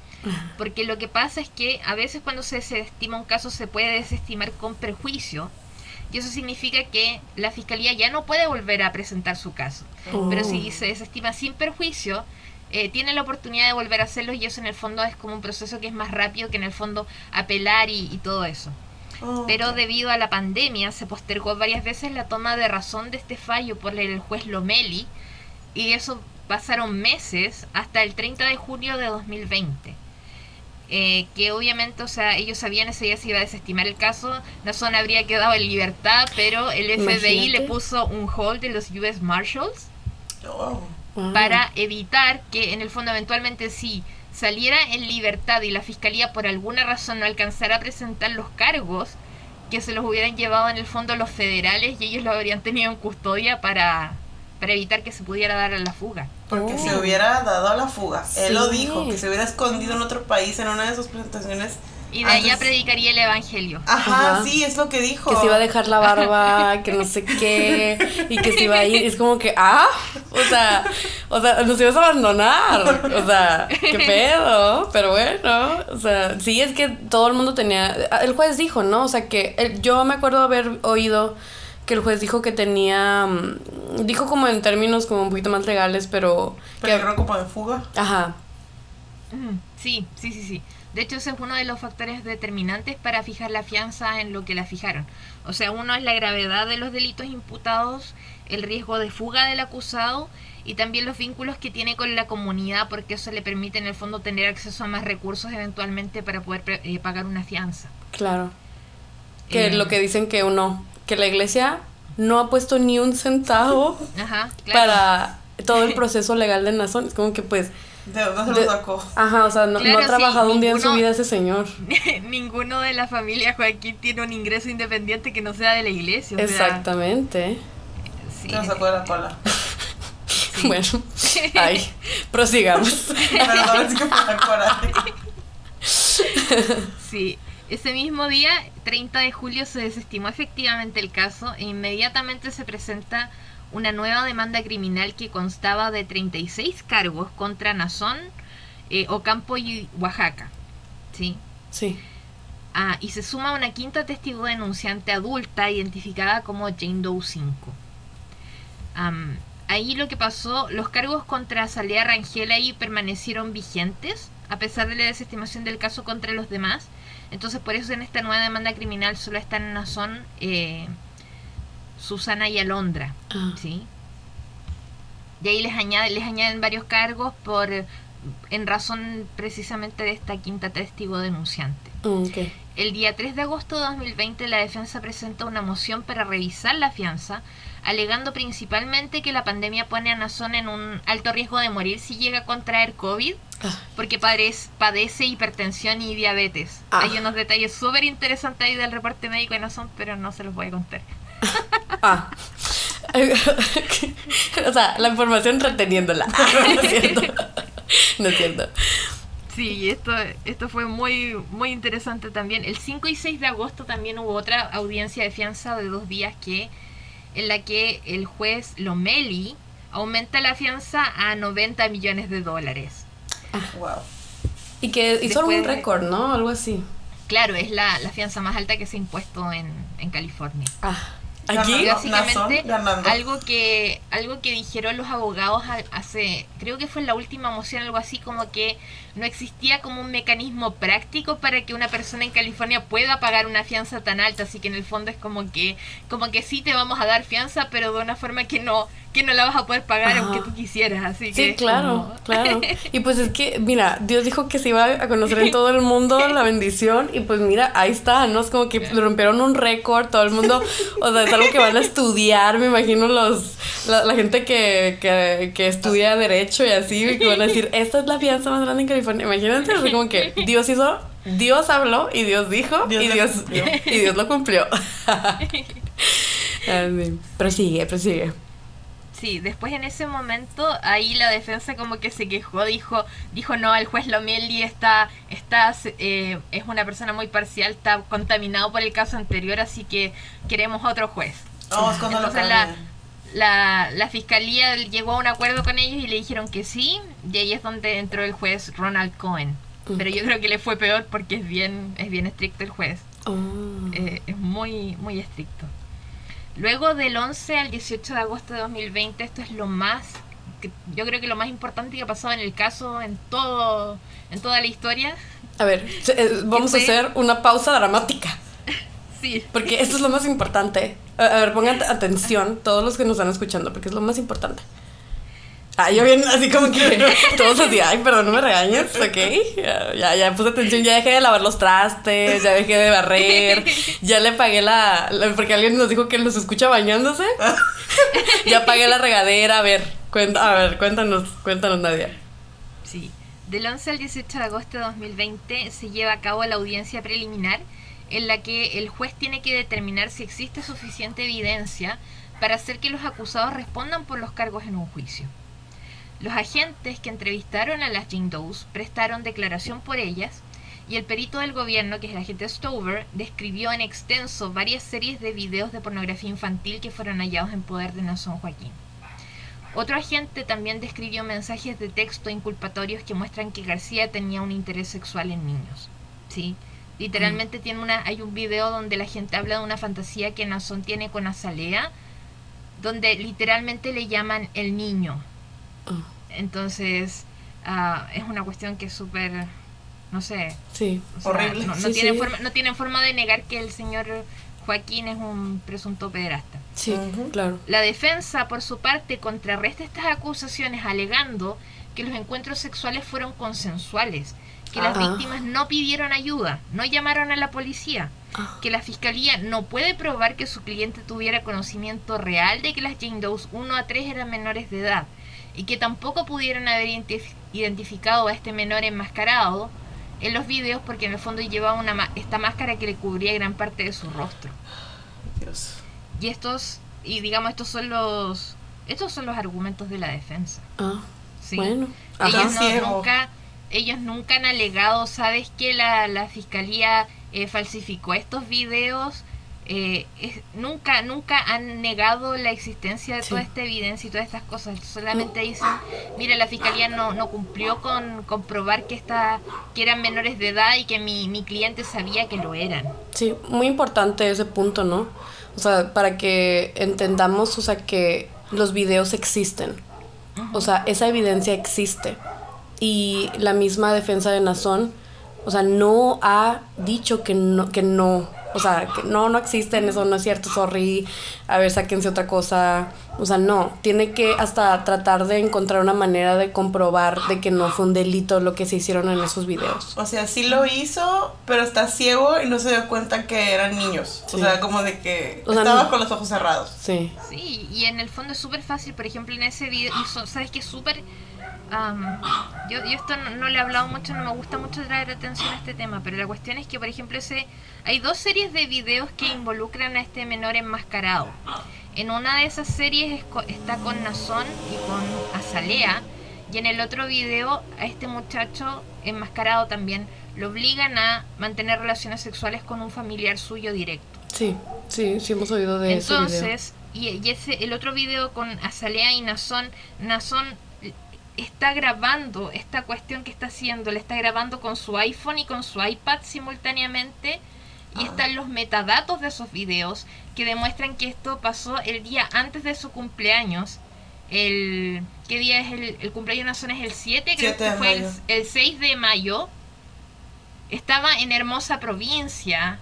Porque lo que pasa es que a veces cuando se desestima un caso se puede desestimar con prejuicio y eso significa que la fiscalía ya no puede volver a presentar su caso. Pero si oh. se desestima sin perjuicio, eh, tiene la oportunidad de volver a hacerlo y eso en el fondo es como un proceso que es más rápido que en el fondo apelar y, todo eso. Oh, Pero debido a la pandemia se postergó varias veces la toma de razón de este fallo por el juez Lomeli y eso pasaron meses hasta el 30 de junio de 2020. Eh, que obviamente, o sea, ellos sabían ese día si iba a desestimar el caso, Nazón habría quedado en libertad, pero el FBI le puso un hold de los US Marshals oh. para evitar que en el fondo eventualmente si saliera en libertad y la fiscalía por alguna razón no alcanzara a presentar los cargos, que se los hubieran llevado en el fondo los federales y ellos lo habrían tenido en custodia para para evitar que se pudiera dar a la fuga. Porque se oh. hubiera dado a la fuga. Él lo dijo, que se hubiera escondido en otro país en una de sus presentaciones. Y de allá predicaría el evangelio. Ajá, sí, es lo que dijo. Que se iba a dejar la barba, *laughs* que no sé qué, y que se iba a ir. Es como que, ah, o sea, o sea, nos ibas a abandonar. O sea, qué pedo. Pero bueno, o sea, sí, es que todo el mundo tenía. El juez dijo, ¿no? O sea, que yo me acuerdo haber oído que el juez dijo que tenía, mm, dijo como en términos como un poquito más legales, pero... Peligro como de fuga. Ajá. Sí, sí, sí, sí. De hecho, ese es uno de los factores determinantes para fijar la fianza en lo que la fijaron. O sea, uno es la gravedad de los delitos imputados, el riesgo de fuga del acusado y también los vínculos que tiene con la comunidad, porque eso le permite en el fondo tener acceso a más recursos eventualmente para poder eh, pagar una fianza. Claro. Que es lo eh, que dicen que uno que la iglesia no ha puesto ni un centavo *laughs* Ajá, claro. para todo el proceso legal de Nazón. Es como que pues... ¿De dónde se lo sacó? Ajá, o sea, no, ha sí, trabajado un día en su vida ese señor. *laughs* Ninguno de la familia Joaquín tiene un ingreso independiente que no sea de la iglesia. o sea, Exactamente. sí. Se lo sacó de la cola. Bueno, *laughs* ay, prosigamos. Perdón, es que me da coraje. Sí, ese mismo día, 30 de julio, se desestimó efectivamente el caso e inmediatamente se presenta una nueva demanda criminal que constaba de 36 cargos contra Nazón, eh, Ocampo y Oaxaca. ¿sí? Sí. Ah, y se suma una quinta testigo denunciante adulta identificada como Jane Doe 5. Am, ahí lo que pasó, los cargos contra Salea Rangel ahí permanecieron vigentes, a pesar de la desestimación del caso contra los demás. Entonces, por eso en esta nueva demanda criminal solo están en Nazón eh, Susana y Alondra. Ah, ¿sí? Y ahí les añaden, les añaden varios cargos por en razón precisamente de esta quinta testigo denunciante. ok. El día 3 de agosto de 2020 la defensa presenta una moción para revisar la fianza, alegando principalmente que la pandemia pone a Nazón en un alto riesgo de morir si llega a contraer COVID, Ah, porque padece, padece hipertensión y diabetes. Ah. Hay unos detalles súper interesantes ahí del reporte médico de Nazón, pero no se los voy a contar. *laughs* ah. *laughs* o sea, la información reteniéndola. *laughs* no es cierto. No es cierto. Sí, esto, esto fue muy, muy interesante también. El 5 y 6 de agosto también hubo otra audiencia de fianza de dos días que en la que el juez Lomeli aumenta la fianza a 90 millones de dólares. Wow. Y que hizo algún Después- récord, ¿no? Algo así. Claro, es la, la fianza más alta que se ha impuesto en, en California. Ah, Y aquí. Básicamente algo que algo que dijeron los abogados hace creo que fue en la última moción algo así como que no existía como un mecanismo práctico para que una persona en California pueda pagar una fianza tan alta así que en el fondo es como que como que sí te vamos a dar fianza pero de una forma que no que no la vas a poder pagar Ajá. aunque tú quisieras así que Sí, claro, como- *laughs* claro. Y pues es que, mira, Dios dijo que se iba a conocer en todo el mundo la bendición y pues mira, ahí está, ¿no? Es como que rompieron un récord, todo el mundo, o sea, es algo que van a estudiar, me imagino los, la, la gente que, que, que estudia derecho y así, que van a decir, esta es la fianza más grande en California. Imagínate, así como que *laughs* Dios hizo, Dios habló y Dios dijo Dios y, Dios, y Dios lo cumplió. *laughs* Prosigue, prosigue. Sí, después en ese momento ahí la defensa como que se quejó, dijo, dijo no, el juez Lomeli está, está eh, es una persona muy parcial, está contaminado por el caso anterior, así que queremos otro juez. Lo Entonces la, la, la fiscalía llegó a un acuerdo con ellos y le dijeron que sí, y ahí es donde entró el juez Ronald Cohen. Pero yo creo que le fue peor porque es bien, es bien estricto el juez. Oh. Eh, es muy, muy estricto. Luego del 11 al 18 de agosto de 2020, esto es lo más, que- yo creo que lo más importante que ha pasado en el caso, en todo, en toda la historia. A ver, eh, vamos a hacer una pausa dramática. *laughs* Sí, Porque esto es lo más importante. A, ver, pongan atención todos los que nos están escuchando, porque es lo más importante. Ah, yo bien, así como que *laughs* todos así, ay, perdón, no me regañes, ok. Ya, ya, puse atención, ya dejé de lavar los trastes, ya dejé de barrer, ya le pagué la. porque alguien nos dijo que nos escucha bañándose. ya pagué la regadera, a ver, cuenta, a ver, cuéntanos, cuéntanos, Nadia. sí. Del 11 al 18 de agosto de 2020 se lleva a cabo la audiencia preliminar en la que el juez tiene que determinar si existe suficiente evidencia para hacer que los acusados respondan por los cargos en un juicio. Los agentes que entrevistaron a las Jane Does prestaron declaración por ellas y el perito del gobierno, que es el agente Stover, describió en extenso varias series de videos de pornografía infantil que fueron hallados en poder de Nazón Joaquín. Otro agente también describió mensajes de texto inculpatorios que muestran que García tenía un interés sexual en niños. ¿sí? Literalmente tiene una, hay un video donde la gente habla de una fantasía que Nazón tiene con Azalea, donde literalmente le llaman el niño. Oh, Entonces, ah, es una cuestión que es súper, no sé, sí. o sea, Horrible. No, no Sí, tienen sí. forma, no tienen forma de negar que el señor Joaquín es un presunto pederasta. Sí, claro. La defensa, por su parte, contrarresta estas acusaciones alegando que los encuentros sexuales fueron consensuales, que las Ah. víctimas no pidieron ayuda, no llamaron a la policía, Ah. que la fiscalía no puede probar que su cliente tuviera conocimiento real de que las Jane Does 1 a 3 eran menores de edad y que tampoco pudieron haber identif- identificado a este menor enmascarado en los videos porque en el fondo llevaba una ma- esta máscara que le cubría gran parte de su rostro. Dios. Y estos y digamos estos son los estos son los argumentos de la defensa. Ah, ¿sí? bueno. Ajá. ellos no- nunca ellos nunca han alegado sabes que la, la fiscalía eh, falsificó estos videos eh, es- nunca nunca han negado la existencia de Sí. toda esta evidencia y todas estas cosas solamente dicen mira la fiscalía no, no cumplió con comprobar que esta que eran menores de edad y que mi, mi cliente sabía que lo eran Sí, muy importante ese punto, ¿no? O sea, para que entendamos, o sea, que los videos existen. O sea, esa evidencia existe. Y la misma defensa de Nazón, o sea, no ha dicho que no, que no, o sea, que no, no existen, eso no es cierto, sorry, a ver, sáquense otra cosa. O sea, no, tiene que hasta tratar de encontrar una manera de comprobar de que no fue un delito lo que se hicieron en esos videos. O sea, sí lo hizo, pero está ciego y no se dio cuenta que eran niños. O sea, como de que O sea, estaba no- con los ojos cerrados. Sí, Sí, y en el fondo es súper fácil, por ejemplo, en ese video, sabes que es súper... yo, yo esto no, no le he hablado mucho, no me gusta mucho traer atención a este tema, pero la cuestión es que, por ejemplo, ese hay dos series de videos que involucran a este menor enmascarado. En una de esas series está con Nazón y con Azalea, y en el otro video a este muchacho enmascarado también lo obligan a mantener relaciones sexuales con un familiar suyo directo. sí, sí, sí hemos oído de ese video. Entonces, y, y ese, el otro video con Azalea y Nazón, Nazón está grabando esta cuestión que está haciendo, le está grabando con su iPhone y con su iPad simultáneamente. Y están los metadatos de esos videos que demuestran que esto pasó el día antes de su cumpleaños. El, ¿Qué día es el, el cumpleaños de Nazón? Es el 7, creo 7 que fue el, el 6 de mayo. Estaba en hermosa provincia.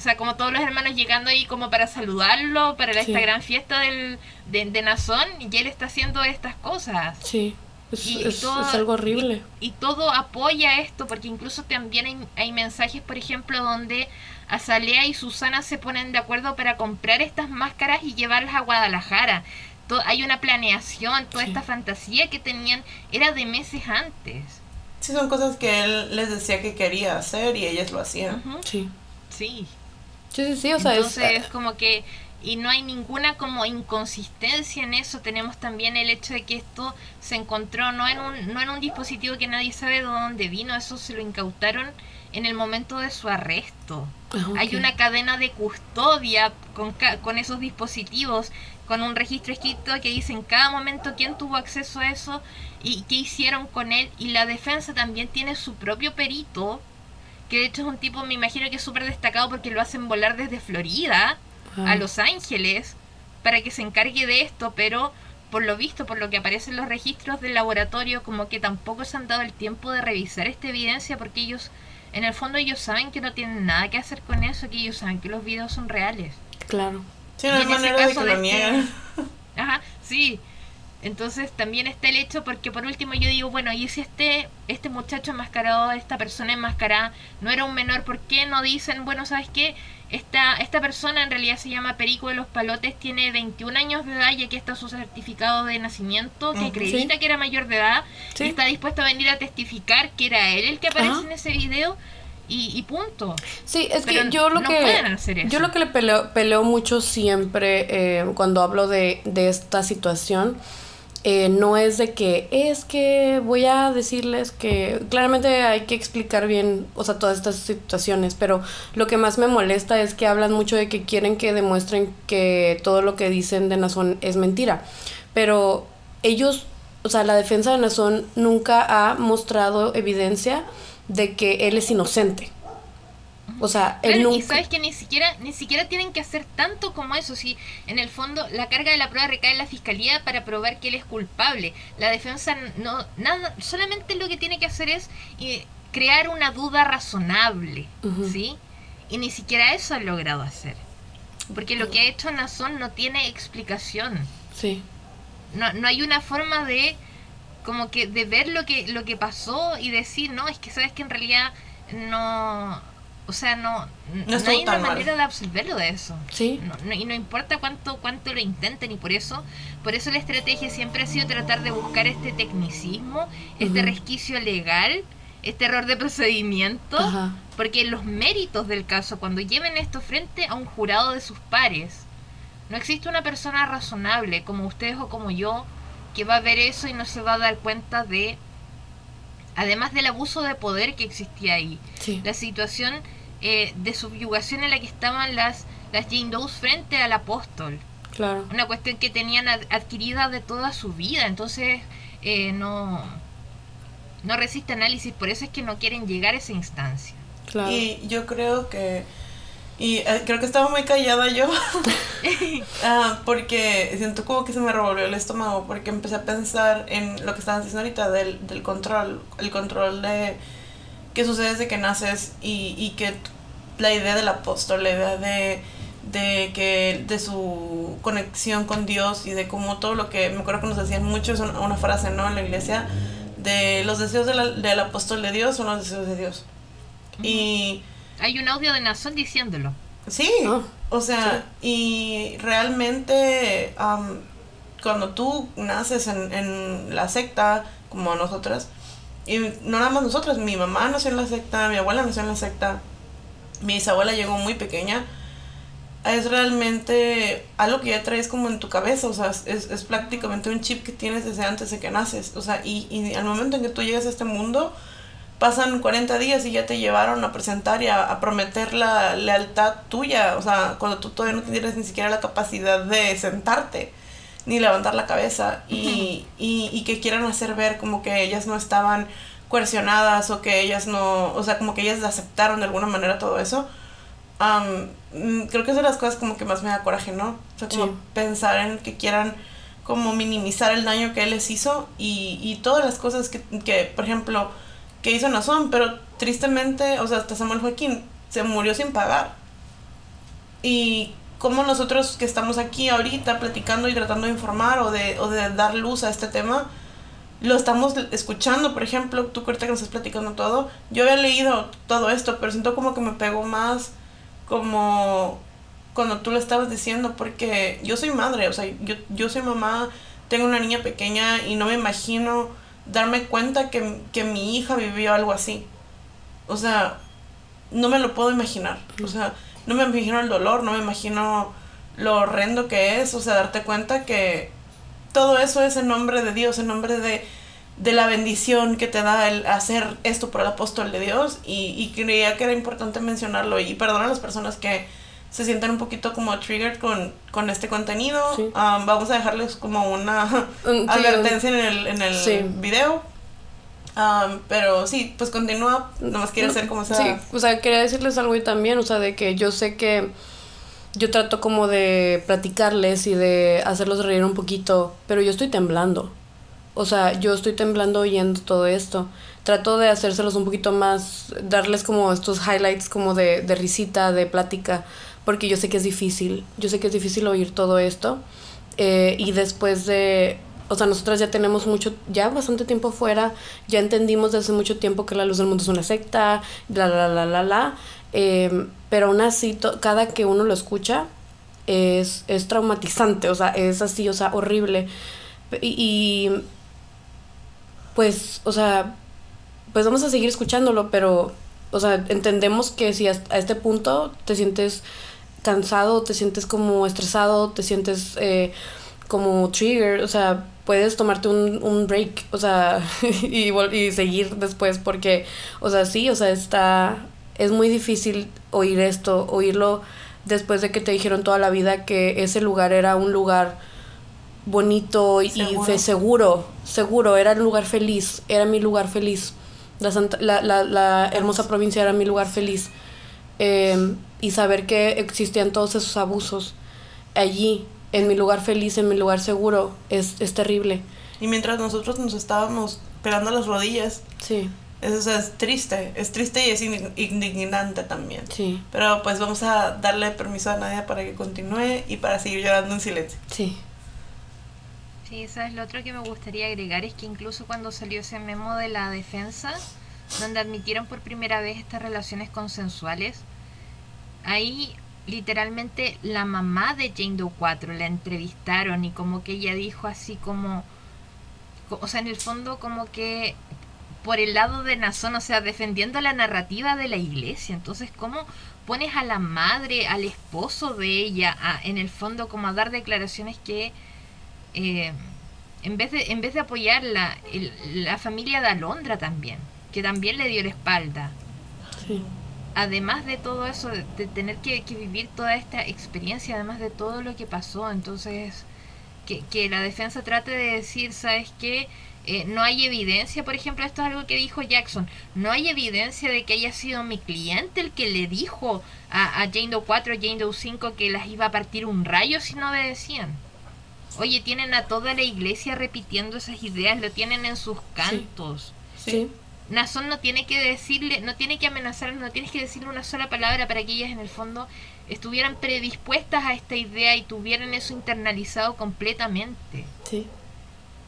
O sea, como todos los hermanos llegando ahí como para saludarlo, para Sí. esta gran fiesta del, de, de Nazón, y él está haciendo estas cosas. Sí, es, Y es- todo- es algo horrible. Y todo apoya esto, porque incluso también hay, hay mensajes, por ejemplo, donde Azalea y Susana se ponen de acuerdo para comprar estas máscaras y llevarlas a Guadalajara. Hay una planeación, toda Sí. esta fantasía que tenían era de meses antes. Sí, son cosas que él les decía que quería hacer y ellas lo hacían. Sí. Sí. Sí, sí, sí, o sea, es- Entonces, como que, y no hay ninguna como inconsistencia en eso. Tenemos también el hecho de que esto se encontró no en un, no en un dispositivo que nadie sabe de dónde vino, eso se lo incautaron en el momento de su arresto. Ah. Hay una cadena de custodia con, con esos dispositivos, con un registro escrito que dice en cada momento quién tuvo acceso a eso y qué hicieron con él. Y la defensa también tiene su propio perito, que de hecho es un tipo, me imagino que es súper destacado porque lo hacen volar desde Florida Ah. a Los Ángeles para que se encargue de esto, pero por lo visto, por lo que aparecen los registros del laboratorio, como que tampoco se han dado el tiempo de revisar esta evidencia porque ellos, en el fondo ellos saben que no tienen nada que hacer con eso, que ellos saben que los videos son reales. Claro. Sí, no hay manera de que lo. *laughs* Ajá, sí. Entonces también está el hecho porque por último yo digo, bueno, y si este este muchacho enmascarado, esta persona enmascarada no era un menor, ¿por qué no dicen, bueno, ¿sabes qué? Esta, esta persona en realidad se llama Perico de los Palotes, tiene 21 años de edad y aquí está su certificado de nacimiento que acredita Sí. que era mayor de edad Sí. y está dispuesto a venir a testificar que era él el que aparece Ajá. en ese video y, y punto. Sí, es Pero que yo lo no que pueden hacer eso. yo lo que le peleo, peleo mucho siempre eh, cuando hablo de, de esta situación eh, no es de que es que voy a decirles que claramente hay que explicar bien, o sea, todas estas situaciones, pero lo que más me molesta es que hablan mucho de que quieren que demuestren que todo lo que dicen de Nazón es mentira, pero ellos, o sea, la defensa de Nazón nunca ha mostrado evidencia de que él es inocente. O sea, él Claro, y sabes que ni siquiera ni siquiera tienen que hacer tanto como eso si en el fondo la carga de la prueba recae en la fiscalía para probar que él es culpable. La defensa no nada solamente lo que tiene que hacer es eh, crear una duda razonable sí y ni siquiera eso han logrado hacer. Porque lo que ha hecho Nazón no tiene explicación. Sí. no, no hay una forma de como que de ver lo que, lo que pasó y decir, no, es que sabes que en realidad no, o sea, no, no, hay una manera de absolverlo de eso. Sí. y no importa cuánto, cuánto lo intenten y por eso, por eso la estrategia siempre ha sido tratar de buscar este tecnicismo, este resquicio legal, este error de procedimiento, porque los méritos del caso, cuando lleven esto frente a un jurado de sus pares, no existe una persona razonable como ustedes o como yo que va a ver eso y no se va a dar cuenta de además del abuso de poder que existía ahí, la situación eh, de subyugación en la que estaban las, las Jane Doe's frente al apóstol. Claro. Una cuestión que tenían adquirida de toda su vida, entonces eh, no, no resiste análisis, por eso es que no quieren llegar a esa instancia. Claro. Y yo creo que y eh, creo que estaba muy callada yo. *laughs* *laughs* Ah, porque siento como que se me revolvió el estómago. Porque empecé a pensar en lo que estaban diciendo ahorita del, del control. El control de qué sucede desde que naces. Y, y que la idea del apóstol, la idea de, de que de su conexión con Dios y de cómo todo lo que me acuerdo que nos decían mucho es una, frase no en la iglesia de los deseos del apóstol de Dios son los deseos de Dios y hay un audio de Nazón diciéndolo. Sí, ah, o sea, y realmente cuando tú naces en, en la secta, como nosotras, y no nada más nosotras, mi mamá nació en la secta, mi abuela nació en la secta, mi bisabuela llegó muy pequeña, es realmente algo que ya traes como en tu cabeza, o sea, es, es prácticamente un chip que tienes desde antes de que naces, o sea, y, y al momento en que tú llegas a este mundo, pasan 40 días y ya te llevaron a presentar y a, prometer la lealtad tuya, o sea, cuando tú todavía no tienes ni siquiera la capacidad de sentarte ni levantar la cabeza y, y, que quieran hacer ver como que ellas no estaban coercionadas o que ellas no, o sea, como que ellas aceptaron de alguna manera todo eso. Mm, creo que es de las cosas como que más me da coraje, ¿no? O sea, como pensar en que quieran como minimizar el daño que él les hizo y, y todas las cosas que, que por ejemplo, que hizo Nazón, pero tristemente, o sea, hasta Samuel Joaquín se murió sin pagar. Y como nosotros que estamos aquí ahorita platicando y tratando de informar o de, o de dar luz a este tema, lo estamos escuchando, por ejemplo, tú ahorita que nos estás platicando todo, yo había leído todo esto, pero siento como que me pegó más como cuando tú lo estabas diciendo, porque yo soy madre, o sea, yo, yo soy mamá, tengo una niña pequeña y no me imagino darme cuenta que, que mi hija vivió algo así. O sea, no me lo puedo imaginar. O sea, no me imagino el dolor, no me imagino lo horrendo que es. O sea, darte cuenta que todo eso es en nombre de Dios, en nombre de, de la bendición que te da el hacer esto por el apóstol de Dios. Y, y creía que era importante mencionarlo. Y perdona a las personas que se sienten un poquito como triggered con, con este contenido. Um, vamos a dejarles como una *laughs* advertencia en el, en el video. Um, pero sí, pues continúa, nomás quiero hacer como sea. Sí, o sea, quería decirles algo también, o sea, de que yo sé que yo trato como de platicarles y de hacerlos reír un poquito, pero yo estoy temblando. O sea, yo estoy temblando oyendo todo esto. Trato de hacérselos un poquito más, darles como estos highlights como de, de risita, de plática porque yo sé que es difícil, yo sé que es difícil oír todo esto. Eh, y después de, o sea, nosotras ya tenemos mucho, ya bastante tiempo fuera, ya entendimos desde hace mucho tiempo que la luz del mundo es una secta, bla, bla, bla, bla, bla. Eh, pero aún así, cada que uno lo escucha, es, es traumatizante, o sea, es así, o sea, horrible. Y, pues, o sea, pues vamos a seguir escuchándolo, pero, o sea, entendemos que si a este punto te sientes cansado, te sientes como estresado, te sientes eh, como trigger, o sea, puedes tomarte un, un break, o sea, *laughs* y, y seguir después porque, o sea, sí, o sea, está, es muy difícil oír esto, oírlo después de que te dijeron toda la vida que ese lugar era un lugar bonito y seguro, seguro, seguro era un lugar feliz, era mi lugar feliz. La, la, la, la hermosa provincia era mi lugar feliz. Eh, y saber que existían todos esos abusos allí, en mi lugar feliz, en mi lugar seguro, es, es terrible. Y mientras nosotros nos estábamos pegando las rodillas, sí. Eso es triste, es triste y es indignante también. Sí. Pero pues vamos a darle permiso a Nadia para que continúe y para seguir llorando en silencio. Sí. Sí, sabes, lo otro que me gustaría agregar es que incluso cuando salió ese memo de la defensa, donde admitieron por primera vez estas relaciones consensuales, ahí literalmente la mamá de Jane Doe 4 la entrevistaron y como que ella dijo así como, o sea, en el fondo como que por el lado de Nazón, o sea, defendiendo la narrativa de la iglesia. Entonces, ¿cómo pones a la madre, al esposo de ella, en el fondo como a dar declaraciones que eh, en, vez de, en vez de apoyarla, la familia de Alondra también, que también le dio la espalda. Además de todo eso, de, tener que, vivir toda esta experiencia, además de todo lo que pasó, entonces que, que la defensa trate de decir, ¿sabes qué? Eh, no hay evidencia, por ejemplo, esto es algo que dijo Jackson, no hay evidencia de que haya sido mi cliente el que le dijo a, a Jane Doe 4, Jane Doe 5 que las iba a partir un rayo si no obedecían. Oye, tienen a toda la iglesia repitiendo esas ideas, lo tienen en sus cantos. Sí. Nazón no tiene que decirle, no tiene que amenazar, no tienes que decirle una sola palabra para que ellas en el fondo estuvieran predispuestas a esta idea y tuvieran eso internalizado completamente. Sí.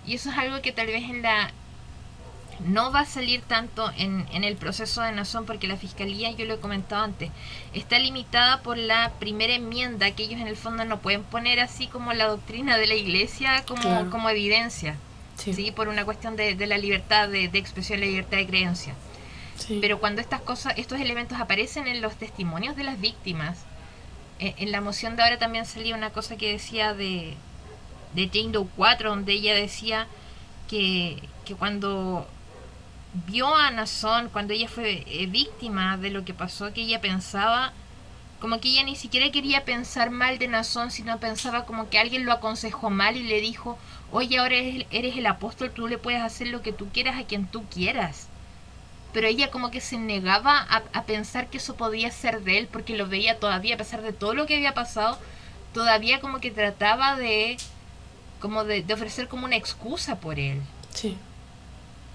Y eso es algo que tal vez en la no va a salir tanto en, en, el proceso de Nazón porque la fiscalía, yo lo he comentado antes, está limitada por la primera enmienda que ellos en el fondo no pueden poner así como la doctrina de la iglesia como, como evidencia, sí. por una cuestión de, de la libertad de, de, expresión, la libertad de creencia. Pero cuando estas cosas, estos elementos aparecen en los testimonios de las víctimas, en, en la moción de ahora también salía una cosa que decía de, de Jane Doe 4, donde ella decía que, que cuando vio a Nazón cuando ella fue eh, víctima de lo que pasó, que ella pensaba como que ella ni siquiera quería pensar mal de Nazón, sino pensaba como que alguien lo aconsejó mal y le dijo, oye, ahora eres, eres el apóstol, tú le puedes hacer lo que tú quieras a quien tú quieras. Pero ella como que se negaba a, a pensar que eso podía ser de él, porque lo veía todavía, a pesar de todo lo que había pasado, todavía como que trataba de, como de, de ofrecer como una excusa por él. Sí.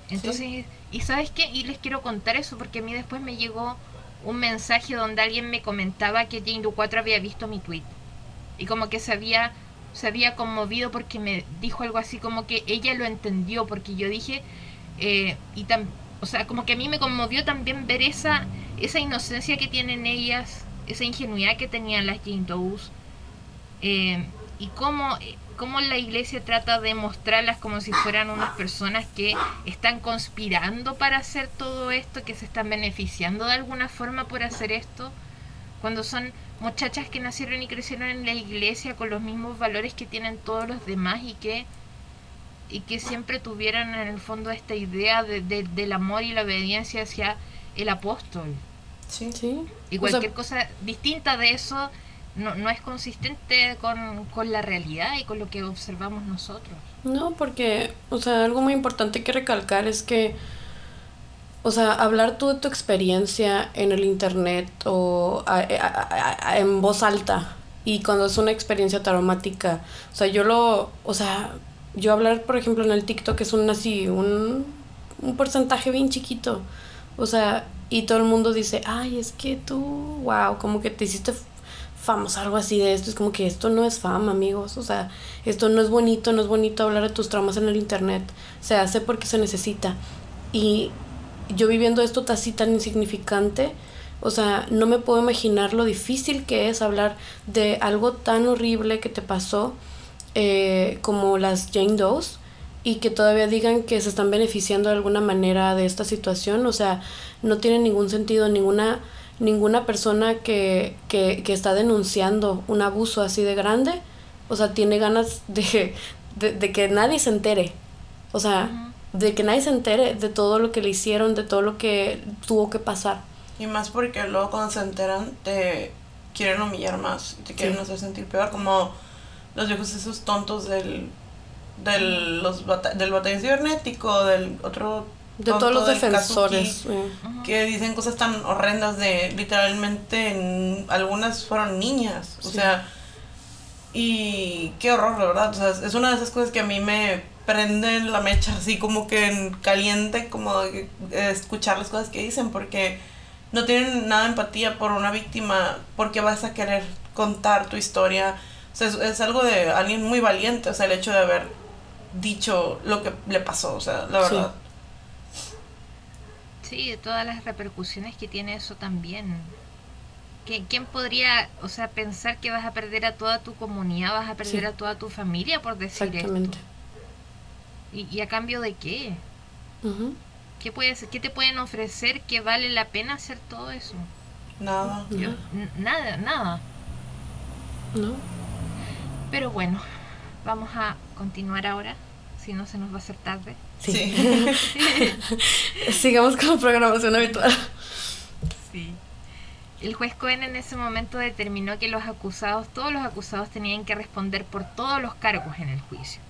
Entonces, ¿y sabes qué? Y les quiero contar eso porque a mí después me llegó un mensaje donde alguien me comentaba que Jane Doe 4 había visto mi tweet. Y como que se había, se había conmovido porque me dijo algo así como que ella lo entendió porque yo dije, eh, y tan, o sea, como que a mí me conmovió también ver esa, esa inocencia que tienen ellas, esa ingenuidad que tenían las Jane. Eh, y cómo cómo la iglesia trata de mostrarlas como si fueran unas personas que están conspirando para hacer todo esto, que se están beneficiando de alguna forma por hacer esto, cuando son muchachas que nacieron y crecieron en la iglesia con los mismos valores que tienen todos los demás y que y que siempre tuvieran en el fondo esta idea de, del amor y la obediencia hacia el apóstol. Sí, sí. Y cualquier cosa distinta de eso no, no es consistente con, con, la realidad y con lo que observamos nosotros. No, porque, o sea, algo muy importante que recalcar es que, o sea, hablar tú de tu experiencia en el internet o en voz alta y cuando es una experiencia traumática, o sea, yo lo, o sea, yo hablar, por ejemplo, en el TikTok es un así, un, un porcentaje bien chiquito, o sea, y todo el mundo dice, ay, es que tú, wow, como que te hiciste famoso, algo así de esto. Es como que esto no es fama, amigos. O sea, esto no es bonito, no es bonito hablar de tus traumas en el internet. Se hace porque se necesita. Y yo viviendo esto así tan insignificante, o sea, no me puedo imaginar lo difícil que es hablar de algo tan horrible que te pasó eh, como las Jane Doe's y que todavía digan que se están beneficiando de alguna manera de esta situación. O sea, no tiene ningún sentido, ninguna ninguna persona que, que, que, está denunciando un abuso así de grande, o sea, tiene ganas de, de, que nadie se entere. O sea, de que nadie se entere de todo lo que le hicieron, de todo lo que tuvo que pasar. Y más porque luego cuando se enteran te quieren humillar más, te quieren hacer sentir peor, como los viejos esos tontos del, del, los del batallón cibernético, del otro de todos los defensores. Que dicen cosas tan horrendas de literalmente en, algunas fueron niñas. O sea, y qué horror, de verdad. O sea, es una de esas cosas que a mí me prenden la mecha, así como que en caliente, como escuchar las cosas que dicen, porque no tienen nada de empatía por una víctima, porque vas a querer contar tu historia. O sea, es, es algo de alguien muy valiente, o sea, el hecho de haber dicho lo que le pasó, o sea, la verdad. Sí, de todas las repercusiones que tiene eso también. ¿Quién podría, o sea, pensar que vas a perder a toda tu comunidad, vas a perder a toda tu familia por decir Exactamente. esto? ¿Y, a cambio de qué? ¿Qué, puede ¿Qué te pueden ofrecer que vale la pena hacer todo eso? Nada. nada, nada. No. Pero bueno, vamos a continuar ahora, si no se nos va a hacer tarde. Sí. *laughs* Sigamos con la programación habitual. Sí. El juez Cohen en ese momento determinó que los acusados, todos los acusados tenían que responder por todos los cargos en el juicio.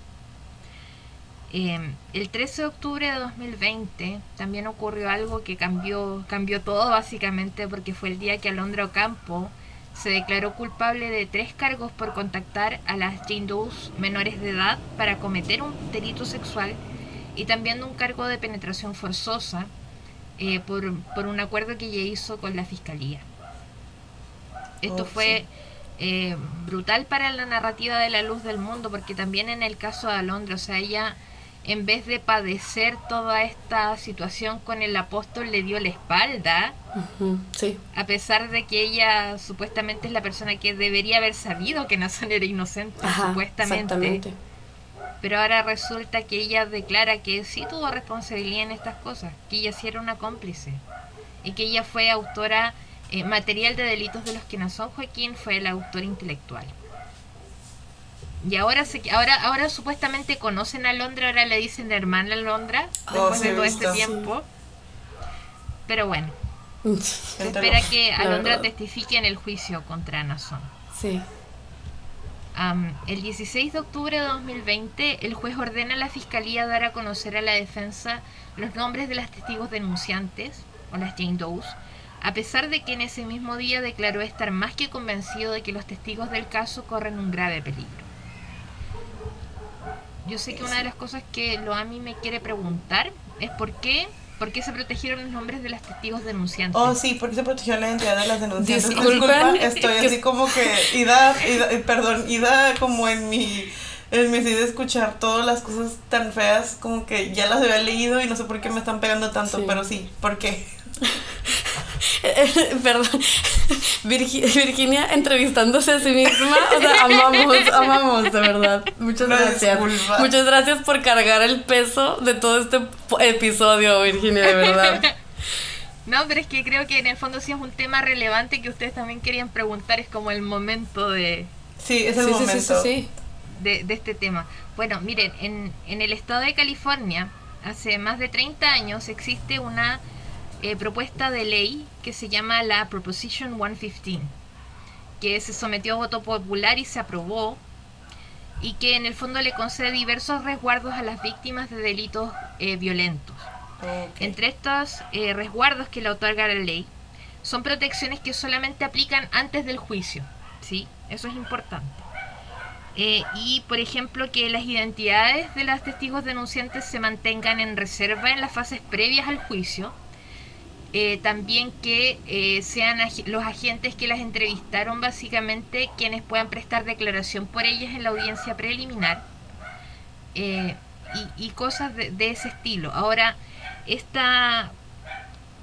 Em, el 13 de octubre de 2020 también ocurrió algo que cambió, cambió todo básicamente porque fue el día que Alondra Ocampo se declaró culpable de tres cargos por contactar a las Doe's menores de edad para cometer un delito sexual y también de un cargo de penetración forzosa eh, por, por, un acuerdo que ella hizo con la fiscalía. Esto oh, fue eh, brutal para la narrativa de la luz del mundo porque también en el caso de Alondra, o sea, ella en vez de padecer toda esta situación con el apóstol, le dio la espalda. sí. A pesar de que ella supuestamente es la persona que debería haber sabido que Nazón era inocente, supuestamente. Pero ahora resulta que ella declara que sí tuvo responsabilidad en estas cosas, que ella sí era una cómplice y que ella fue autora eh, material de delitos de los que Nazón Joaquín fue el autor intelectual. Y ahora se, ahora ahora supuestamente conocen a Londra, ahora le dicen hermana Londra oh, después de todo este tiempo. Pero bueno. *laughs* se espera que Alondra testifique en el juicio contra Nazón. Sí. el 16 de octubre de 2020, el juez ordena a la fiscalía dar a conocer a la defensa los nombres de las testigos denunciantes, o las Jane Doe's, a pesar de que en ese mismo día declaró estar más que convencido de que los testigos del caso corren un grave peligro. Yo sé que una de las cosas que lo a mí me quiere preguntar es por qué ¿Por qué se protegieron los nombres de los testigos denunciantes? Oh, sí, ¿por qué se protegió la identidad de las denunciantes? Disculpa, *laughs* estoy así como que ida, ida, eh, perdón, ida como en mi en mi de escuchar todas las cosas tan feas, como que ya las había leído y no sé por qué me están pegando tanto, pero sí, ¿por qué? *laughs* *laughs* Perdón, Virginia entrevistándose a sí misma, o sea, amamos, amamos, de verdad. Muchas gracias. Muchas gracias por cargar el peso de todo este episodio, Virginia, de verdad. *laughs* No, pero es que creo que en el fondo sí es un tema relevante que ustedes también querían preguntar, es como el momento de... Sí, es el momento. de, de, este tema. Bueno, miren, en, en el estado de California, hace más de 30 años, existe una eh, propuesta de ley que se llama la Proposition 115, que se sometió a voto popular y se aprobó, y que en el fondo le concede diversos resguardos a las víctimas de delitos eh, violentos. Entre estos eh, resguardos que le otorga la ley, son protecciones que solamente aplican antes del juicio, ¿sí? Eso es importante. y, por ejemplo, que las identidades de los testigos denunciantes se mantengan en reserva en las fases previas al juicio, eh, también que eh, sean los agentes que las entrevistaron básicamente quienes puedan prestar declaración por ellas en la audiencia preliminar eh, y, cosas de, ese estilo. Ahora, esta,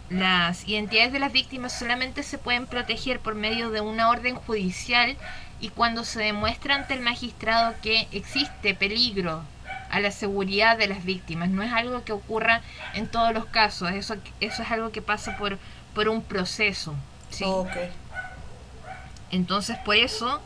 las identidades de las víctimas solamente se pueden proteger por medio de una orden judicial y cuando se demuestra ante el magistrado que existe peligro a la seguridad de las víctimas. No es algo que ocurra en todos los casos, eso, eso es algo que pasa por, por un proceso. ¿sí? Entonces, por eso,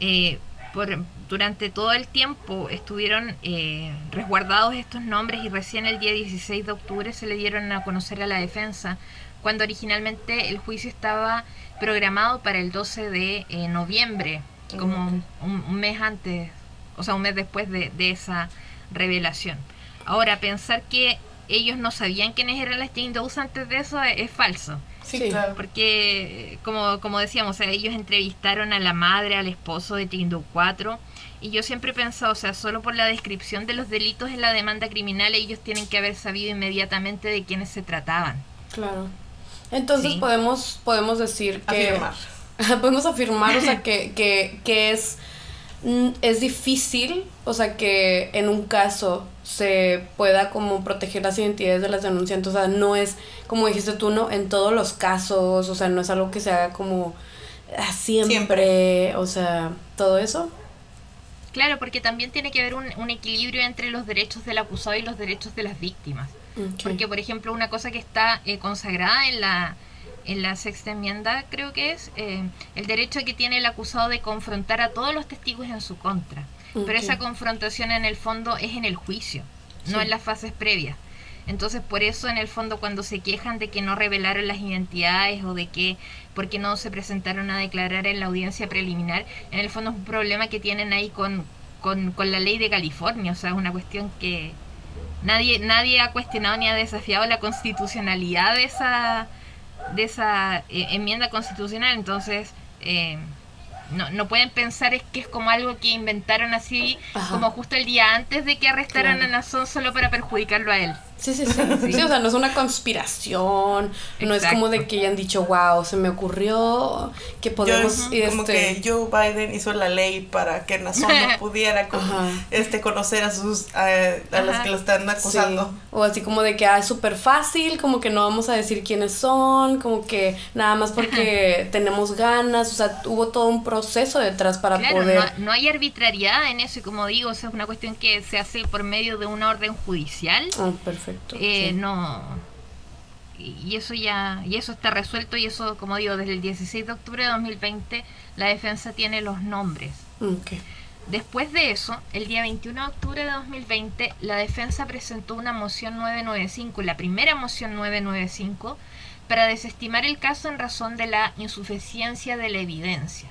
eh, por, durante todo el tiempo estuvieron eh, resguardados estos nombres y recién el día 16 de octubre se le dieron a conocer a la defensa, cuando originalmente el juicio estaba programado para el 12 de eh, noviembre, como un, mes antes, o sea, un mes después de, de esa revelación. Ahora, pensar que ellos no sabían quiénes eran las Jane Doe antes de eso es, falso. Sí, claro. Porque, como, como decíamos, ellos entrevistaron a la madre, al esposo de Jane Doe 4. Y yo siempre he pensado, o sea, solo por la descripción de los delitos en la demanda criminal, ellos tienen que haber sabido inmediatamente de quiénes se trataban. Claro. Entonces podemos, podemos decir que... Afirmar. *laughs* podemos afirmar, o sea, que, que, que es mm, es difícil, o sea, que en un caso se pueda como proteger las identidades de las denunciantes, o sea, no es, como dijiste tú, no, en todos los casos, o sea, no es algo que se haga como ah, siempre, o sea, todo eso. Claro, porque también tiene que haber un, un, equilibrio entre los derechos del acusado y los derechos de las víctimas. Porque, por ejemplo, una cosa que está eh, consagrada en la, en la sexta enmienda, creo que es, eh, el derecho que tiene el acusado de confrontar a todos los testigos en su contra. Pero esa confrontación en el fondo es en el juicio, no en las fases previas. Entonces, por eso en el fondo cuando se quejan de que no revelaron las identidades o de que porque no se presentaron a declarar en la audiencia preliminar, en el fondo es un problema que tienen ahí con, con, con la ley de California, o sea, es una cuestión que nadie nadie ha cuestionado ni ha desafiado la constitucionalidad de esa de esa eh, enmienda constitucional, entonces eh, no, no pueden pensar es que es como algo que inventaron así, como justo el día antes de que arrestaran a Nazón solo para perjudicarlo a él. Sí, sí, *laughs* sí, sí. o sea, no es una conspiración, no es como de que hayan dicho, wow, se me ocurrió que podemos... como que Joe Biden hizo la ley para que Nazón no *laughs* pudiera este, conocer a sus a, las que lo están acusando. O así como de que ah, es súper fácil, como que no vamos a decir quiénes son, como que nada más porque tenemos ganas, o sea, hubo todo un proceso detrás para poder... No, no hay arbitrariedad en eso y como digo, o sea, es una cuestión que se hace por medio de una orden judicial. Oh, perfecto. Eh, no. Y eso ya, y eso está resuelto y eso, como digo, desde el 16 de octubre de 2020 la defensa tiene los nombres. Después de eso, el día 21 de octubre de 2020, la defensa presentó una moción 995, la primera moción 995, para desestimar el caso en razón de la insuficiencia de la evidencia.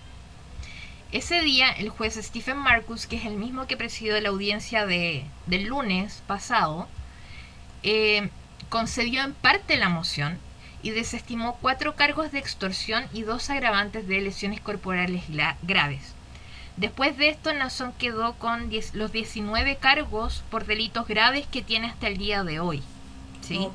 Ese día, el juez Stephen Marcus, que es el mismo que presidió la audiencia de, del lunes pasado, eh, concedió en parte la moción y desestimó cuatro cargos de extorsión y dos agravantes de lesiones corporales graves. Después de esto, Nazón quedó con los 19 cargos por delitos graves que tiene hasta el día de hoy. ¿sí?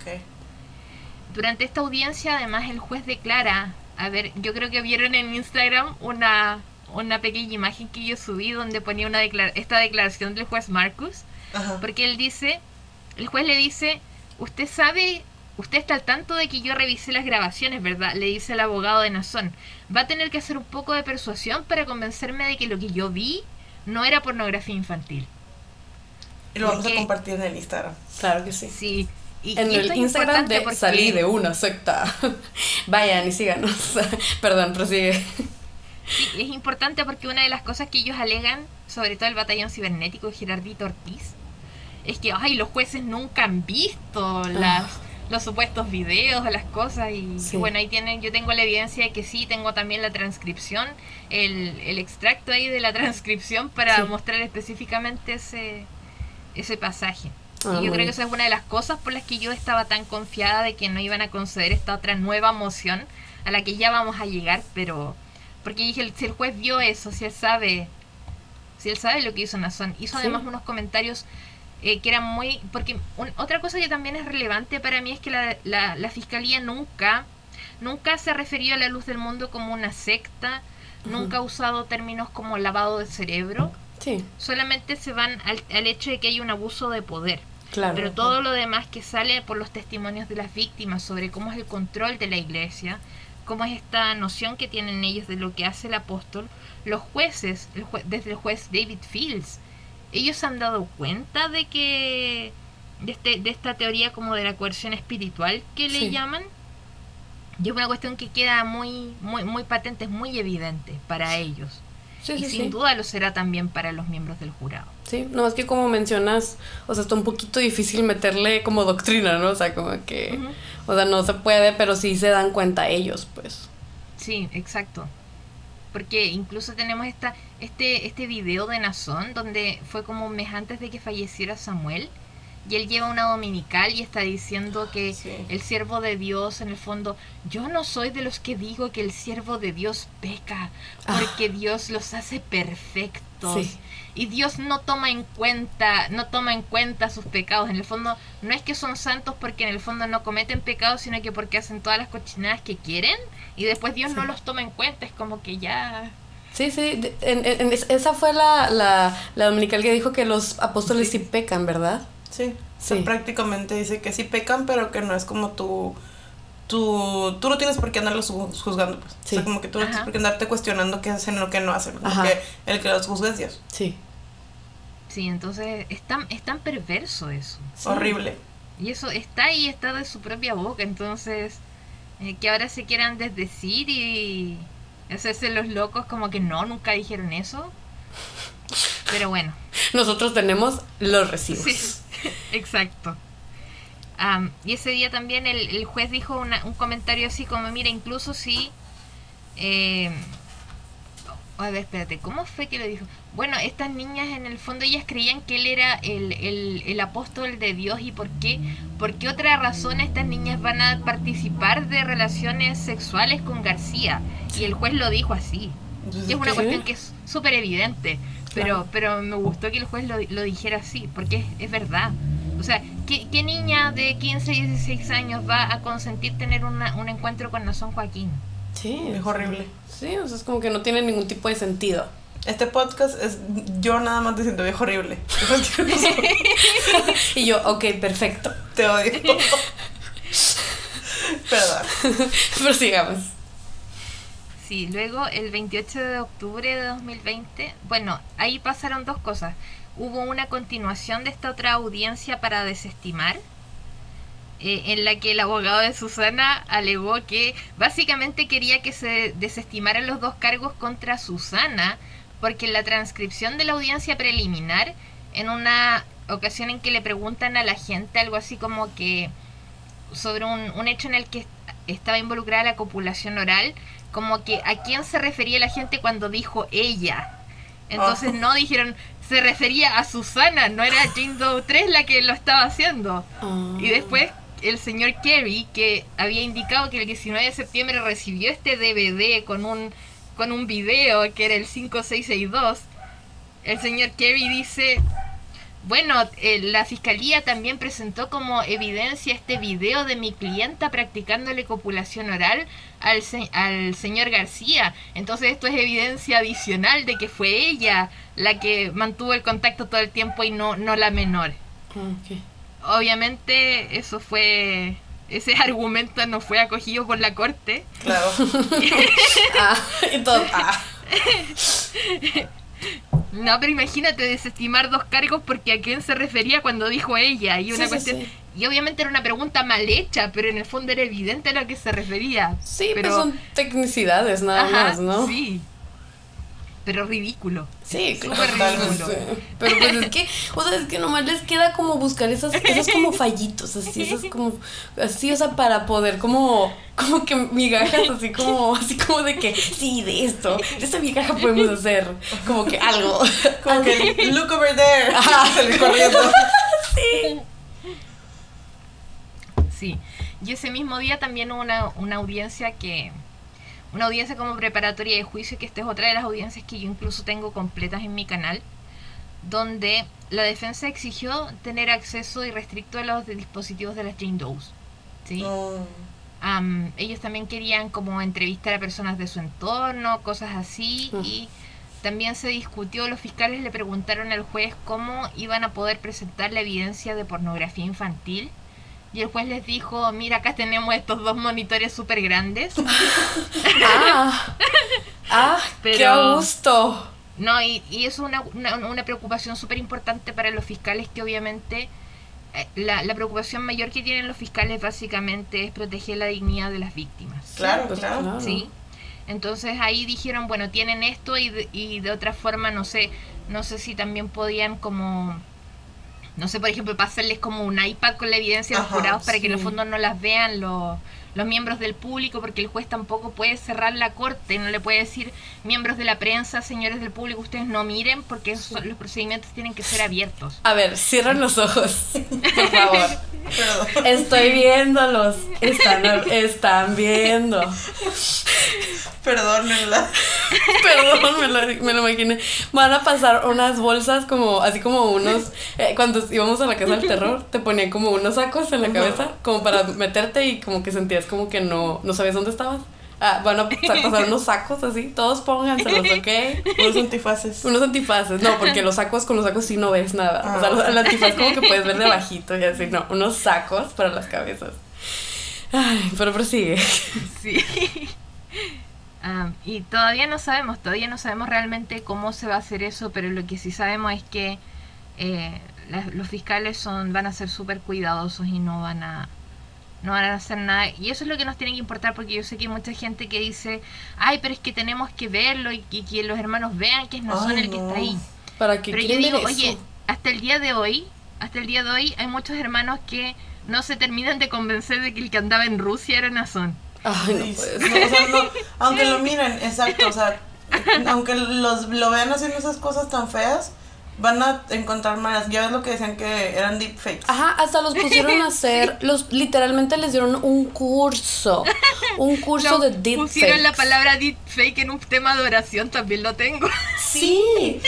Durante esta audiencia, además, el juez declara, a ver, yo creo que vieron en Instagram una, una pequeña imagen que yo subí donde ponía una esta declaración del juez Marcus, porque él dice el juez le dice, usted sabe, usted está al tanto de que yo revisé las grabaciones, ¿verdad? Le dice el abogado de Nazón. Va a tener que hacer un poco de persuasión para convencerme de que lo que yo vi no era pornografía infantil. Y lo vamos a compartir en el Instagram. Claro que sí. Sí. Y, en el Instagram de Salí de una secta. *laughs* Vayan y síganos. *laughs* Perdón, prosigue. Sí, es importante porque una de las cosas que ellos alegan, sobre todo el batallón cibernético de Gerardito Ortiz, es que ay, los jueces nunca han visto ah. las, los supuestos videos, las cosas y, bueno, ahí tienen, yo tengo la evidencia de que sí, tengo también la transcripción, el, el extracto ahí de la transcripción para mostrar específicamente ese, ese pasaje. Ah, y yo creo que esa es una de las cosas por las que yo estaba tan confiada de que no iban a conceder esta otra nueva moción a la que ya vamos a llegar, pero porque dije, si el juez vio eso, si él sabe, si él sabe lo que hizo Nazón, hizo además unos comentarios eh, que era muy... Porque otra cosa que también es relevante para mí es que la, la, Fiscalía nunca, nunca se ha referido a la luz del mundo como una secta, nunca ha usado términos como lavado de cerebro. Sí. Solamente se van al, al hecho de que hay un abuso de poder. Claro, Pero todo lo demás que sale por los testimonios de las víctimas sobre cómo es el control de la iglesia, cómo es esta noción que tienen ellos de lo que hace el apóstol, los jueces, desde el juez David Fields, ellos se han dado cuenta de que de, este, de esta teoría como de la coerción espiritual que le llaman y es una cuestión que queda muy muy muy patente es muy evidente para ellos. Y sin duda lo será también para los miembros del jurado. Sí no es que como mencionas o sea está un poquito difícil meterle como doctrina no o sea como que o sea no se puede pero sí se dan cuenta ellos pues. Sí exacto. Porque incluso tenemos esta, este, este video de Nazón, donde fue como un mes antes de que falleciera Samuel, y él lleva una dominical y está diciendo que el siervo de Dios, en el fondo, yo no soy de los que digo que el siervo de Dios peca, porque ah. Dios los hace perfectos. Y Dios no toma en cuenta, no toma en cuenta sus pecados. En el fondo, no es que son santos porque en el fondo no cometen pecados, sino que porque hacen todas las cochinadas que quieren y después Dios no los toma en cuenta, es como que ya... Sí, sí, en- en- en- esa fue la, la, la dominical que dijo que los apóstoles sí pecan, ¿verdad? Sí, o sea, Sí. prácticamente dice que sí pecan, pero que no es como tú, tú, tú no tienes por qué andarlos ju- juzgando, pues. Sí. O sea, como que tú no tienes por qué andarte cuestionando qué hacen o qué no hacen, como Ajá. que el que los juzga es Dios. Sí. Sí, entonces es tan, es tan perverso eso. Sí. Horrible. Y eso está ahí, está de su propia boca, entonces eh, que ahora se quieran desdecir y hacerse los locos como que no, nunca dijeron eso. Pero bueno, Nosotros tenemos los recibos. sí, *laughs* exacto. Y ese día también el, el juez dijo una- un comentario así como, mira, incluso si... eh, a ver, espérate, ¿cómo fue que lo dijo? Bueno, estas niñas en el fondo ellas creían que él era el, el, el apóstol de Dios y por qué, por qué otra razón estas niñas van a participar de relaciones sexuales con García. Y el juez lo dijo así. Y es una cuestión que es súper evidente, pero, pero me gustó que el juez lo, lo dijera así, porque es, es verdad. O sea, ¿qué, qué niña de 15, 16 años va a consentir tener una- un encuentro con Nazón Joaquín? Sí. Es horrible. Sí, o sea, es como que no tiene ningún tipo de sentido. Este podcast es yo nada más diciendo viejo horrible. *laughs* Y yo, ok, perfecto. Te odio. *laughs* Perdón. Prosigamos. Sí, luego el 28 de octubre de 2020, bueno, ahí pasaron dos cosas. Hubo una continuación de esta otra audiencia para desestimar, eh, en la que el abogado de Susana alegó que básicamente quería que se desestimaran los dos cargos contra Susana, porque en la transcripción de la audiencia preliminar, en una ocasión en que le preguntan a la gente algo así como que sobre un, un hecho en el que est- estaba involucrada la copulación oral, como que a quién se refería la gente cuando dijo ella. Entonces Ah. no dijeron, se refería a Susana, no era Jane Doe 3 la que lo estaba haciendo. Ah. Y después el señor Kerry, que había indicado que el 19 de septiembre recibió este DVD con un, con un video que era el 5662, el señor Kerry dice, bueno, eh, la fiscalía también presentó como evidencia este video de mi clienta practicándole copulación oral al, se- al señor García. Entonces esto es evidencia adicional de que fue ella la que mantuvo el contacto todo el tiempo y no, no la menor Ok. Obviamente eso fue ese *laughs* argumento no fue acogido por la corte Claro. *laughs* Ah, entonces, ah. no pero imagínate desestimar dos cargos porque a quién se refería cuando dijo ella y una Sí, cuestión sí. y obviamente era una pregunta mal hecha pero en el fondo era evidente a lo que se refería Sí, pero pues son tecnicidades nada Ajá, más, ¿no? sí pero ridículo Sí, Súper claro. ridículo. Sí. *laughs* Pero pues es que, o sea, es que nomás les queda como buscar esos, esos como fallitos, así, esos como, así, o sea, para poder como, como que migajas, así como, así como de que, sí, de esto, de esta migaja podemos hacer, como que algo. Como que look over there. Ajá. *laughs* Salí corriendo. *laughs* Sí, y ese mismo día también hubo una, una audiencia que... Una audiencia como preparatoria de juicio, que esta es otra de las audiencias que yo incluso tengo completas en mi canal, donde la defensa exigió tener acceso irrestricto a los dispositivos de las Jane Doe's. ¿sí? No. Am, ellos también querían como entrevistar a personas de su entorno, cosas así, Mm. y también se discutió, los fiscales le preguntaron al juez cómo iban a poder presentar la evidencia de pornografía infantil. Y el juez les dijo, mira, acá tenemos estos dos monitores súper grandes. *laughs* Ah, ah, *laughs* qué Pero- gusto. No, y, y eso es una, una, una preocupación súper importante para los fiscales que obviamente eh, la, la preocupación mayor que tienen los fiscales básicamente es proteger la dignidad de las víctimas. Claro, claro. claro. ¿sí? Entonces ahí dijeron, bueno, tienen esto y de, y de otra forma, no sé, no sé si también podían como, no sé, por ejemplo, pasarles como un iPad con la evidencia de los Ajá, jurados para que en el sí. fondo no las vean los, los miembros del público, porque el juez tampoco puede cerrar la corte, no le puede decir, miembros de la prensa, señores del público, ustedes no miren, porque los procedimientos tienen que ser abiertos. A ver, cierran los ojos, *laughs* por favor. Estoy viéndolos. Están, *laughs* están viendo. Perdónenla. *laughs* Perdón, me lo, me lo imaginé. Van a pasar unas bolsas como, así como unos, eh, cuando íbamos a la casa del terror, te ponían como unos sacos en la cabeza, como para meterte y como que sentías como que no, no sabías dónde estabas. Ah, van a pa- pasar unos sacos así, todos pónganselos, ¿ok? *laughs* Unos antifaces. Unos antifaces, no, porque los sacos con los sacos sí no ves nada. O sea, Ah. los- el antifaz como que puedes ver de bajito y así, no, unos sacos para las cabezas. Ay, pero prosigue. Sí. Am, y todavía no sabemos, todavía no sabemos realmente cómo se va a hacer eso, pero lo que sí sabemos es que eh, los fiscales son van a ser súper cuidadosos y no van a no van a hacer nada. Y eso es lo que nos tiene que importar porque yo sé que hay mucha gente que dice, ay, pero es que tenemos que verlo y, y que los hermanos vean que es no son Ay, el que está ahí. ¿Para qué Pero yo digo, eso? oye, hasta el día de hoy, hasta el día de hoy hay muchos hermanos que no se terminan de convencer de que el que andaba en Rusia era Nazón. Ay, no o sea, no, aunque *laughs* lo miren, exacto, o sea, aunque los lo vean haciendo esas cosas tan feas, van a encontrar maneras. Ya ves lo que decían que eran deepfakes. Ajá, hasta los pusieron a hacer, *laughs* los literalmente les dieron un curso, un curso No, de deepfakes. pusieron la palabra deepfake en un tema de oración, también lo tengo. Sí,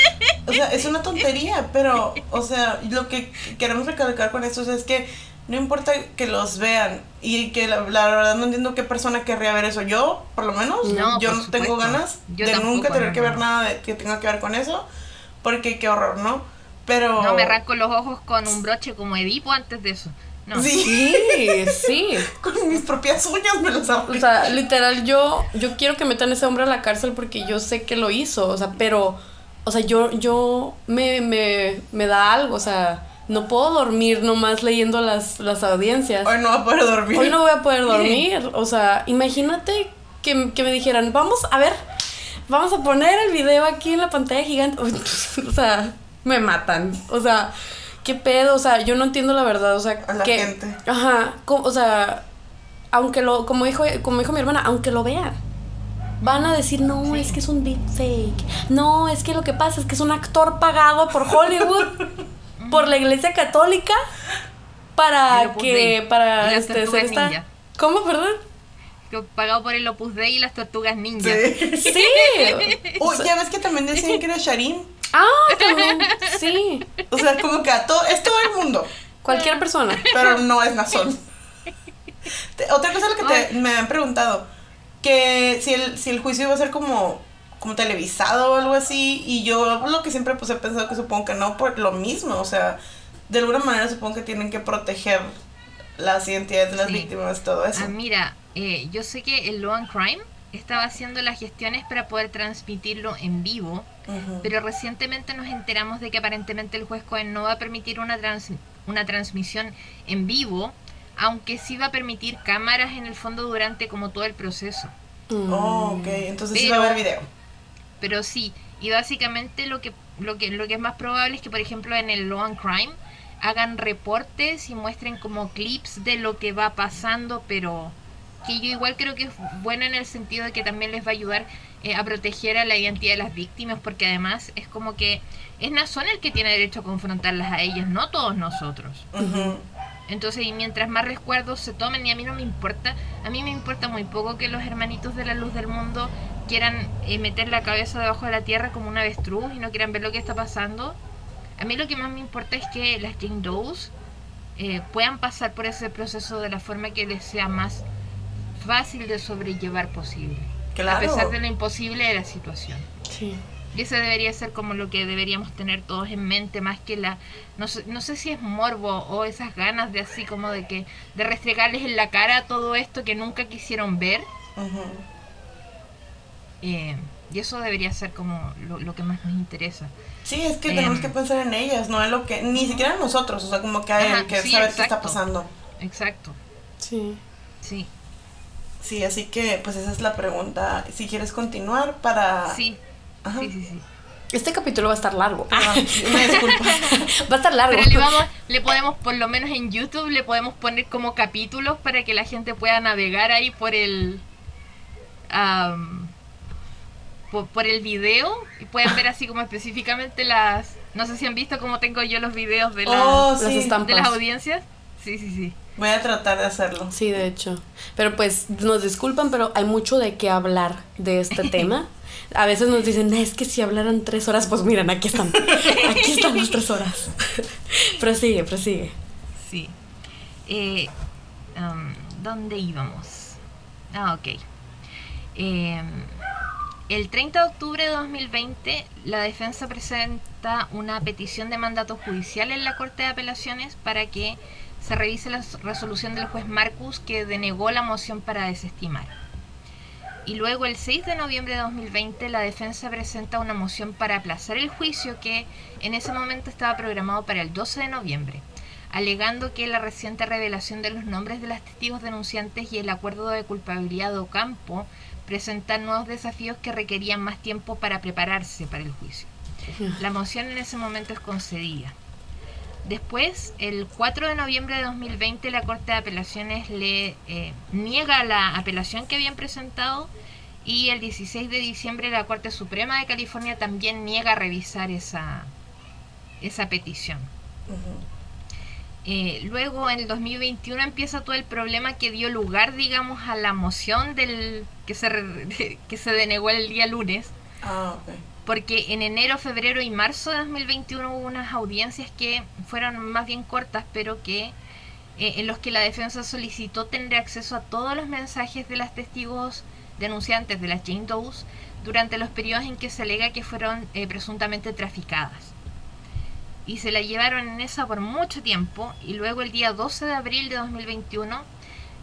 o sea, es una tontería, pero, o sea, lo que queremos recalcar con esto es que no importa que los vean y que la, la verdad no entiendo qué persona querría ver eso. Yo, por lo menos, No, yo no tengo ganas Yo de tampoco, nunca tener no, que ver nada de, que tenga que ver con eso, porque qué horror, ¿no? Pero... No me arranco los ojos con un broche como Edipo antes de eso. No. Sí, Sí, sí. *laughs* con mis propias uñas me los O sea, literal, yo, yo quiero que metan a ese hombre a la cárcel porque yo sé que lo hizo. O sea, pero, o sea, yo, yo me, me, me da algo. O sea, no puedo dormir nomás leyendo las, las audiencias. Hoy no va a poder dormir. Hoy no voy a poder *laughs* dormir. O sea, imagínate que, que me dijeran, vamos a ver, vamos a poner el video aquí en la pantalla gigante. *laughs* O sea, me matan. O sea, qué pedo. O sea, yo no entiendo la verdad. O sea, A la que. gente. Ajá. O sea, aunque lo, como dijo, como dijo mi hermana, aunque lo vean. Van a decir, no, es que es un deepfake. No, es que lo que pasa es que es un actor pagado por Hollywood, *laughs* por la iglesia católica, para Opus que, para este, ser esta... ¿Cómo, perdón? Que Pagado por el Opus Dei y las tortugas ninja. Sí. Sí. *laughs* Uy, ya ves que también decían que era Sharim. Ah, también. Sí. O sea, como que a todo, es todo el mundo, Cualquier persona. pero no es Nazón. Otra cosa lo que te- me han preguntado, que si el, si el juicio iba a ser como, como televisado o algo así, y yo lo que siempre pues he pensado que supongo que no, por lo mismo, o sea, de alguna manera supongo que tienen que proteger las identidades de las Sí. víctimas, todo eso. Ah, mira, eh, yo sé que el Law and Crime estaba haciendo las gestiones para poder transmitirlo en vivo, pero recientemente nos enteramos de que aparentemente el juez Cohen no va a permitir una, trans- una transmisión en vivo, aunque sí va a permitir cámaras en el fondo durante como todo el proceso. Mm. Oh, ok, entonces sí Pero- va a haber video. Pero sí, y básicamente lo que, lo que, lo que es más probable es que, por ejemplo, en el Law and Crime hagan reportes y muestren como clips de lo que va pasando, pero que yo igual creo que es bueno en el sentido de que también les va a ayudar eh, a proteger a la identidad de las víctimas, porque además es como que es Nazón el que tiene derecho a confrontarlas a ellas, no todos nosotros. Entonces, y mientras más recuerdos se tomen, y a mí no me importa, a mí me importa muy poco que los hermanitos de la luz del mundo quieran eh, meter la cabeza debajo de la tierra como un avestruz y no quieran ver lo que está pasando. A mí lo que más me importa es que las Jane Does eh, puedan pasar por ese proceso de la forma que les sea más fácil de sobrellevar posible. Claro. A pesar de lo imposible de la situación. Sí. Y ese debería ser como lo que deberíamos tener todos en mente, más que la, no sé, no sé si es morbo o esas ganas de así como de que, de restregarles en la cara todo esto que nunca quisieron ver. Eh, y eso debería ser como lo, lo que más nos interesa. Sí, es que Em. tenemos que pensar en ellas, no en lo que, ni siquiera en nosotros, o sea, como que hay Ajá, que sí, saber qué está exacto. pasando. Exacto, Sí. sí, Sí, así que pues esa es la pregunta. Si quieres continuar para... sí, Ajá. sí, sí, sí. Este capítulo va a estar largo. Ah, *laughs* una disculpa. Va a estar largo. Pero le vamos, le podemos, por lo menos en YouTube, le podemos poner como capítulos para que la gente pueda navegar ahí por el am, por, por el video y puedan ver así como específicamente las no sé si han visto cómo tengo yo los videos de, las- Oh, sí. estampas. de las audiencias. Sí, sí, sí. Voy a tratar de hacerlo. Sí, de hecho. Pero pues nos disculpan, pero hay mucho de qué hablar de este *laughs* tema. A veces nos dicen, es que si hablaran tres horas, pues miren, aquí están. Aquí están las tres horas. *laughs* prosigue, prosigue. Sí. Eh, am, ¿Dónde íbamos? Ah, ok. Eh, el 30 de octubre de 2020, la defensa presenta una petición de mandato judicial en la Corte de Apelaciones para que se revise la resolución del juez Marcus que denegó la moción para desestimar. Y luego el 6 de noviembre de 2020 la defensa presenta una moción para aplazar el juicio que en ese momento estaba programado para el 12 de noviembre, alegando que la reciente revelación de los nombres de los testigos denunciantes y el acuerdo de culpabilidad de Ocampo presentan nuevos desafíos que requerían más tiempo para prepararse para el juicio. La moción en ese momento es concedida. Después, el 4 de noviembre de 2020, la Corte de Apelaciones le eh, niega la apelación que habían presentado y el 16 de diciembre la Corte Suprema de California también niega revisar esa, esa petición. Eh, luego, en el 2021 empieza todo el problema que dio lugar, digamos, a la moción del que se, *laughs* que se denegó el día lunes. Ah, porque en enero, febrero y marzo de 2021 hubo unas audiencias que fueron más bien cortas, pero que eh, en los que la defensa solicitó tener acceso a todos los mensajes de las testigos denunciantes de las Jane Doe's durante los periodos en que se alega que fueron eh, presuntamente traficadas. Y se la llevaron en esa por mucho tiempo y luego el día 12 de abril de 2021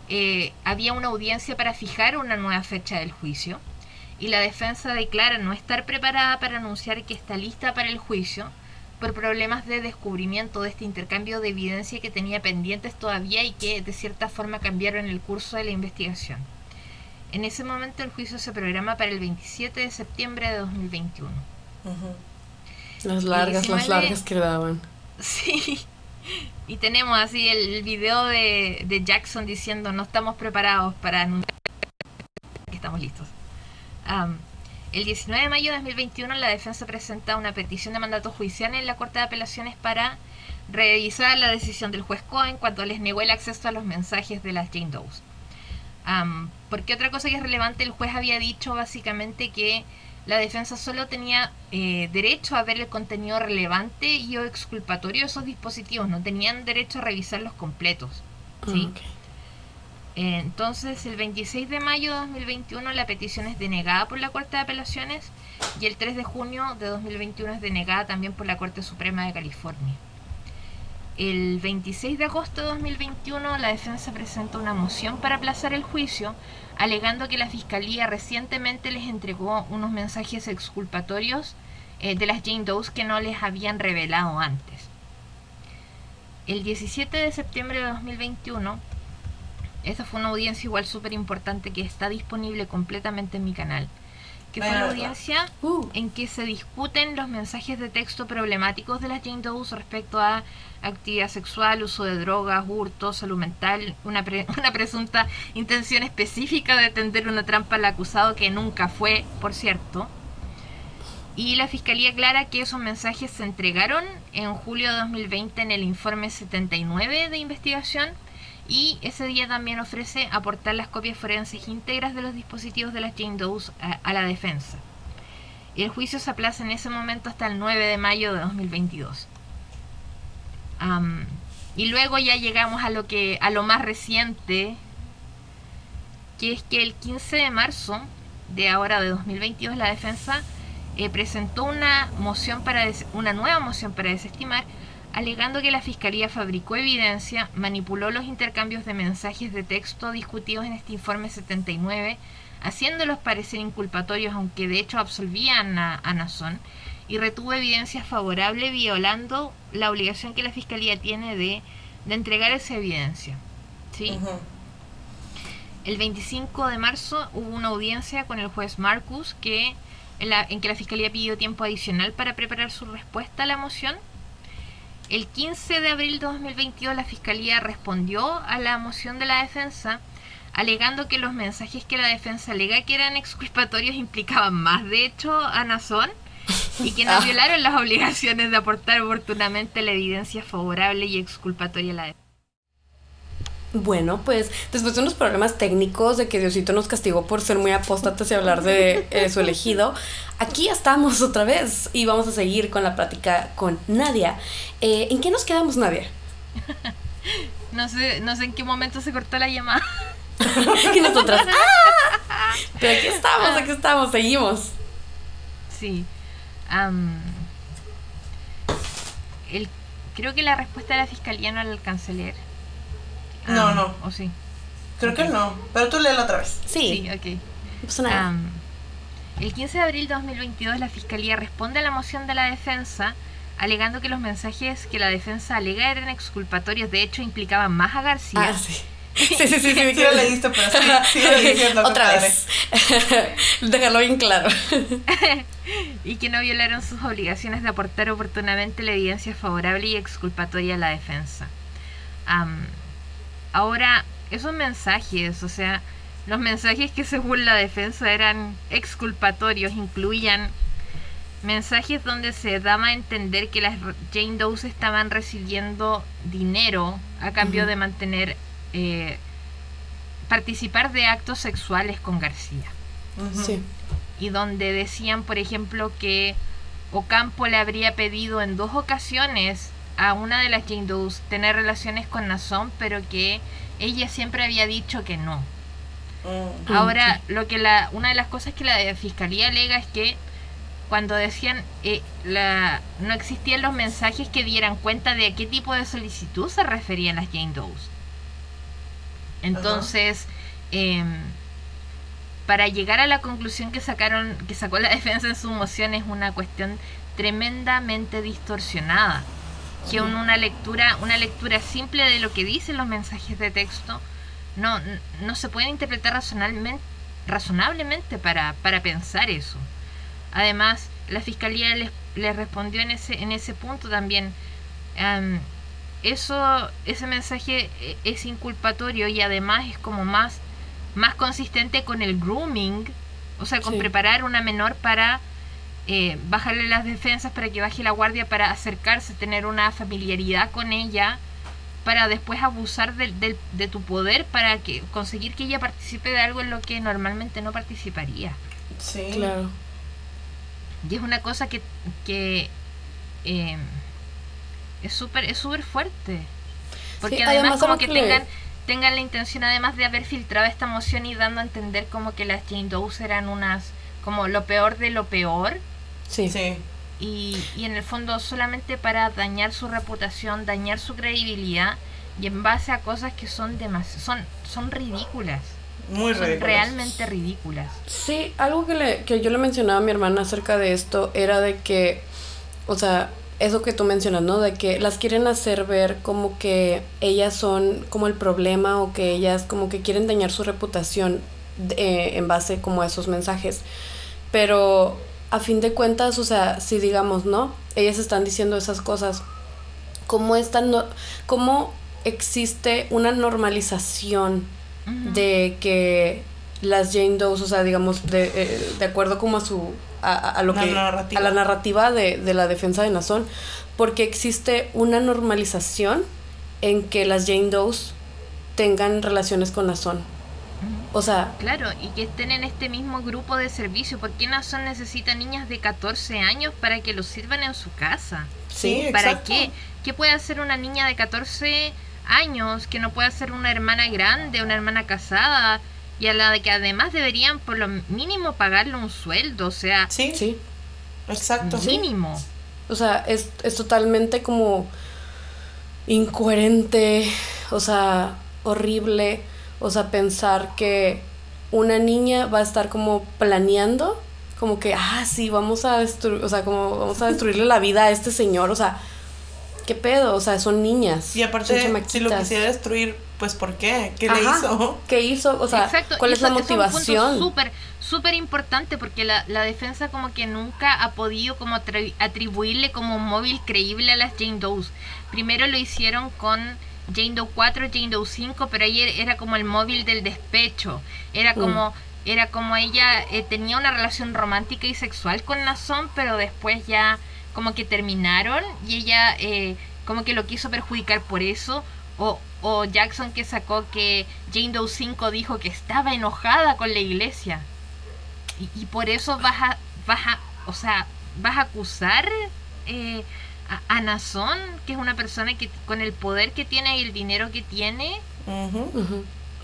eh, había una audiencia para fijar una nueva fecha del juicio y la defensa declara no estar preparada para anunciar que está lista para el juicio por problemas de descubrimiento de este intercambio de evidencia que tenía pendientes todavía y que de cierta forma cambiaron el curso de la investigación. En ese momento el juicio se programa para el 27 de septiembre de 2021. Las largas, las largas que daban. Sí. Y tenemos así el video de, de Jackson diciendo no estamos preparados para anunciar que estamos listos el 19 de mayo de 2021 la defensa presenta una petición de mandato judicial en la Corte de Apelaciones para revisar la decisión del juez Cohen cuando les negó el acceso a los mensajes de las Jane Doe's. porque otra cosa que es relevante, el juez había dicho básicamente que la defensa solo tenía eh, derecho a ver el contenido relevante y o exculpatorio de esos dispositivos, no tenían derecho a revisarlos completos. ¿sí? Entonces, el 26 de mayo de 2021 la petición es denegada por la Corte de Apelaciones y el 3 de junio de 2021 es denegada también por la Corte Suprema de California. El 26 de agosto de 2021 la defensa presenta una moción para aplazar el juicio, alegando que la Fiscalía recientemente les entregó unos mensajes exculpatorios eh, de las Jane Doe's que no les habían revelado antes. El 17 de septiembre de 2021 esa fue una audiencia igual súper importante que está disponible completamente en mi canal. Que fue una audiencia uh. en que se discuten los mensajes de texto problemáticos de las Jane Doe's respecto a actividad sexual, uso de drogas, hurto, salud mental, una, *laughs* una presunta intención específica de tender una trampa al acusado que nunca fue, por cierto. Y la Fiscalía aclara que esos mensajes se entregaron en julio de 2020 en el informe 79 de investigación y ese día también ofrece aportar las copias forenses íntegras de los dispositivos de las Jane Doe's a, la defensa. El juicio se aplaza en ese momento hasta el 9 de mayo de 2022. Y luego ya llegamos a lo que a lo más reciente, que es que el 15 de marzo de ahora de 2022 la defensa eh, presentó una moción para una nueva moción para desestimar alegando que la Fiscalía fabricó evidencia, manipuló los intercambios de mensajes de texto discutidos en este informe 79, haciéndolos parecer inculpatorios, aunque de hecho absolvían a, Nazón, y retuvo evidencia favorable violando la obligación que la Fiscalía tiene de, entregar esa evidencia. ¿sí? El 25 de marzo hubo una audiencia con el juez Marcus que, en que la Fiscalía pidió tiempo adicional para preparar su respuesta a la moción el 15 de abril de 2022 la Fiscalía respondió a la moción de la defensa alegando que los mensajes que la defensa alega que eran exculpatorios implicaban más de hecho a Nazón y que no ah. violaron las obligaciones de aportar oportunamente la evidencia favorable y exculpatoria a la defensa. Bueno, pues después de unos problemas técnicos de que Diosito nos castigó por ser muy apóstatas y hablar de eh, su elegido, aquí estamos otra vez y vamos a seguir con la plática con Nadia. Eh, ¿En qué nos quedamos, Nadia? *laughs* no sé, no sé en qué momento se cortó la llamada. *laughs* y nosotras. *laughs* ¡ah! Pero aquí estamos, aquí estamos, seguimos. Sí. Am, el, creo que la respuesta de la fiscalía no la alcancé a leer. No, no. ¿O sí? Creo que no. Pero tú léelo otra vez. Sí, Sí, ok. no pasa nada. Am, el 15 de abril de 2022 la Fiscalía responde a la moción de la defensa alegando que los mensajes que la defensa alega eran exculpatorios, de hecho implicaban más a García. ah, sí. Sí, sí, sí, sí. Sí *laughs* lo leíste, pero sí, *laughs* diciendo, Otra padre. vez. *laughs* Dejarlo bien claro. y que no violaron sus obligaciones de aportar oportunamente la evidencia favorable y exculpatoria a la defensa. Ahora, esos mensajes, o sea, los mensajes que según la defensa eran exculpatorios, incluían mensajes donde se daba a entender que las Jane Does estaban recibiendo dinero a cambio de mantener eh, participar de actos sexuales con García. Sí. y donde decían, por ejemplo, que Ocampo le habría pedido en dos ocasiones a una de las Jane Does tener relaciones con Nazón, pero que ella siempre había dicho que no. Mm. Ahora, lo que la, una de las cosas que la fiscalía alega es que cuando decían eh, la, no existían los mensajes que dieran cuenta de a qué tipo de solicitud se referían las Jane Does. Entonces, em, para llegar a la conclusión que sacaron, que sacó la *laughs* defensa en su moción es una cuestión tremendamente distorsionada. Que una lectura, una lectura simple de lo que dicen los mensajes de texto no, no se puede interpretar razonablemente, razonablemente para, para pensar eso. Además, la fiscalía les, les respondió en ese, en ese punto también. am, eso, ese mensaje e- es inculpatorio y además es como más, más consistente con el grooming, o sea, con Sí. preparar una menor para eh, bajarle las defensas, para que baje la guardia, para acercarse, tener una familiaridad con ella, para después abusar del- del- de tu poder, para que conseguir que ella participe de algo en lo que normalmente no participaría. Sí. Claro. Y es una cosa que, que eh, es súper es súper fuerte. Porque Sí, además, además como que tengan, tengan la intención, además de haber filtrado esta moción y dando a entender como que las Jane Does eran unas, como lo peor de lo peor. Sí. Sí. Y, y en el fondo solamente para dañar su reputación, dañar su credibilidad y en base a cosas que son demasiado, son, son ridículas. Muy Son ridículo. realmente ridículas. Sí, algo que, le, que yo le mencionaba a mi hermana acerca de esto era de que, o sea, eso que tú mencionas, ¿no? De que las quieren hacer ver como que ellas son como el problema o que ellas como que quieren dañar su reputación de- en base como a esos mensajes. Pero a fin de cuentas, o sea, si digamos, ¿no? Ellas están diciendo esas cosas. ¿Cómo, están no, ¿Cómo existe una normalización de que las Jane Does, o sea, digamos, de, eh, de acuerdo como a su a, a- a lo La que narrativa. a la narrativa de, de la defensa de Nazón, porque existe una normalización en que las Jane Does tengan relaciones con Nazón. O sea, Claro, y que estén en este mismo grupo de servicio. ¿Por qué Nazón necesita niñas de 14 años para que los sirvan en su casa? Sí, ¿Para exacto. qué? ¿Qué puede hacer una niña de 14 años que no puede hacer una hermana grande, una hermana casada? Y a la de que además deberían por lo mínimo pagarle un sueldo, o sea, Sí, sí. exacto. mínimo. O sea, es, es totalmente como incoherente, o sea, horrible, o sea, pensar que una niña va a estar como planeando, como que, ah, sí, vamos a destruir, o sea, como vamos a destruirle la vida a este señor, o sea, ¿qué pedo? O sea, son niñas. Y aparte, si lo quisiera destruir, pues ¿por qué? ¿Qué le hizo? ¿Qué hizo? O sea, Exacto, ¿cuál es la eso- motivación? súper, súper importante porque la, la defensa como que nunca ha podido como atri- atribuirle como un móvil creíble a las Jane Does. Primero lo hicieron con Jane Doe 4, Jane Doe 5, pero ahí era como el móvil del despecho. Era Mm. como, era como ella eh, tenía una relación romántica y sexual con Nazón, pero después ya como que terminaron y ella eh, como que lo quiso perjudicar por eso. O, o Jackson que sacó que Jane Doe 5 dijo que estaba enojada con la iglesia. Y, y por eso vas a, vas a, o sea, vas a acusar eh, a, a Nazón, que es una persona que con el poder que tiene y el dinero que tiene.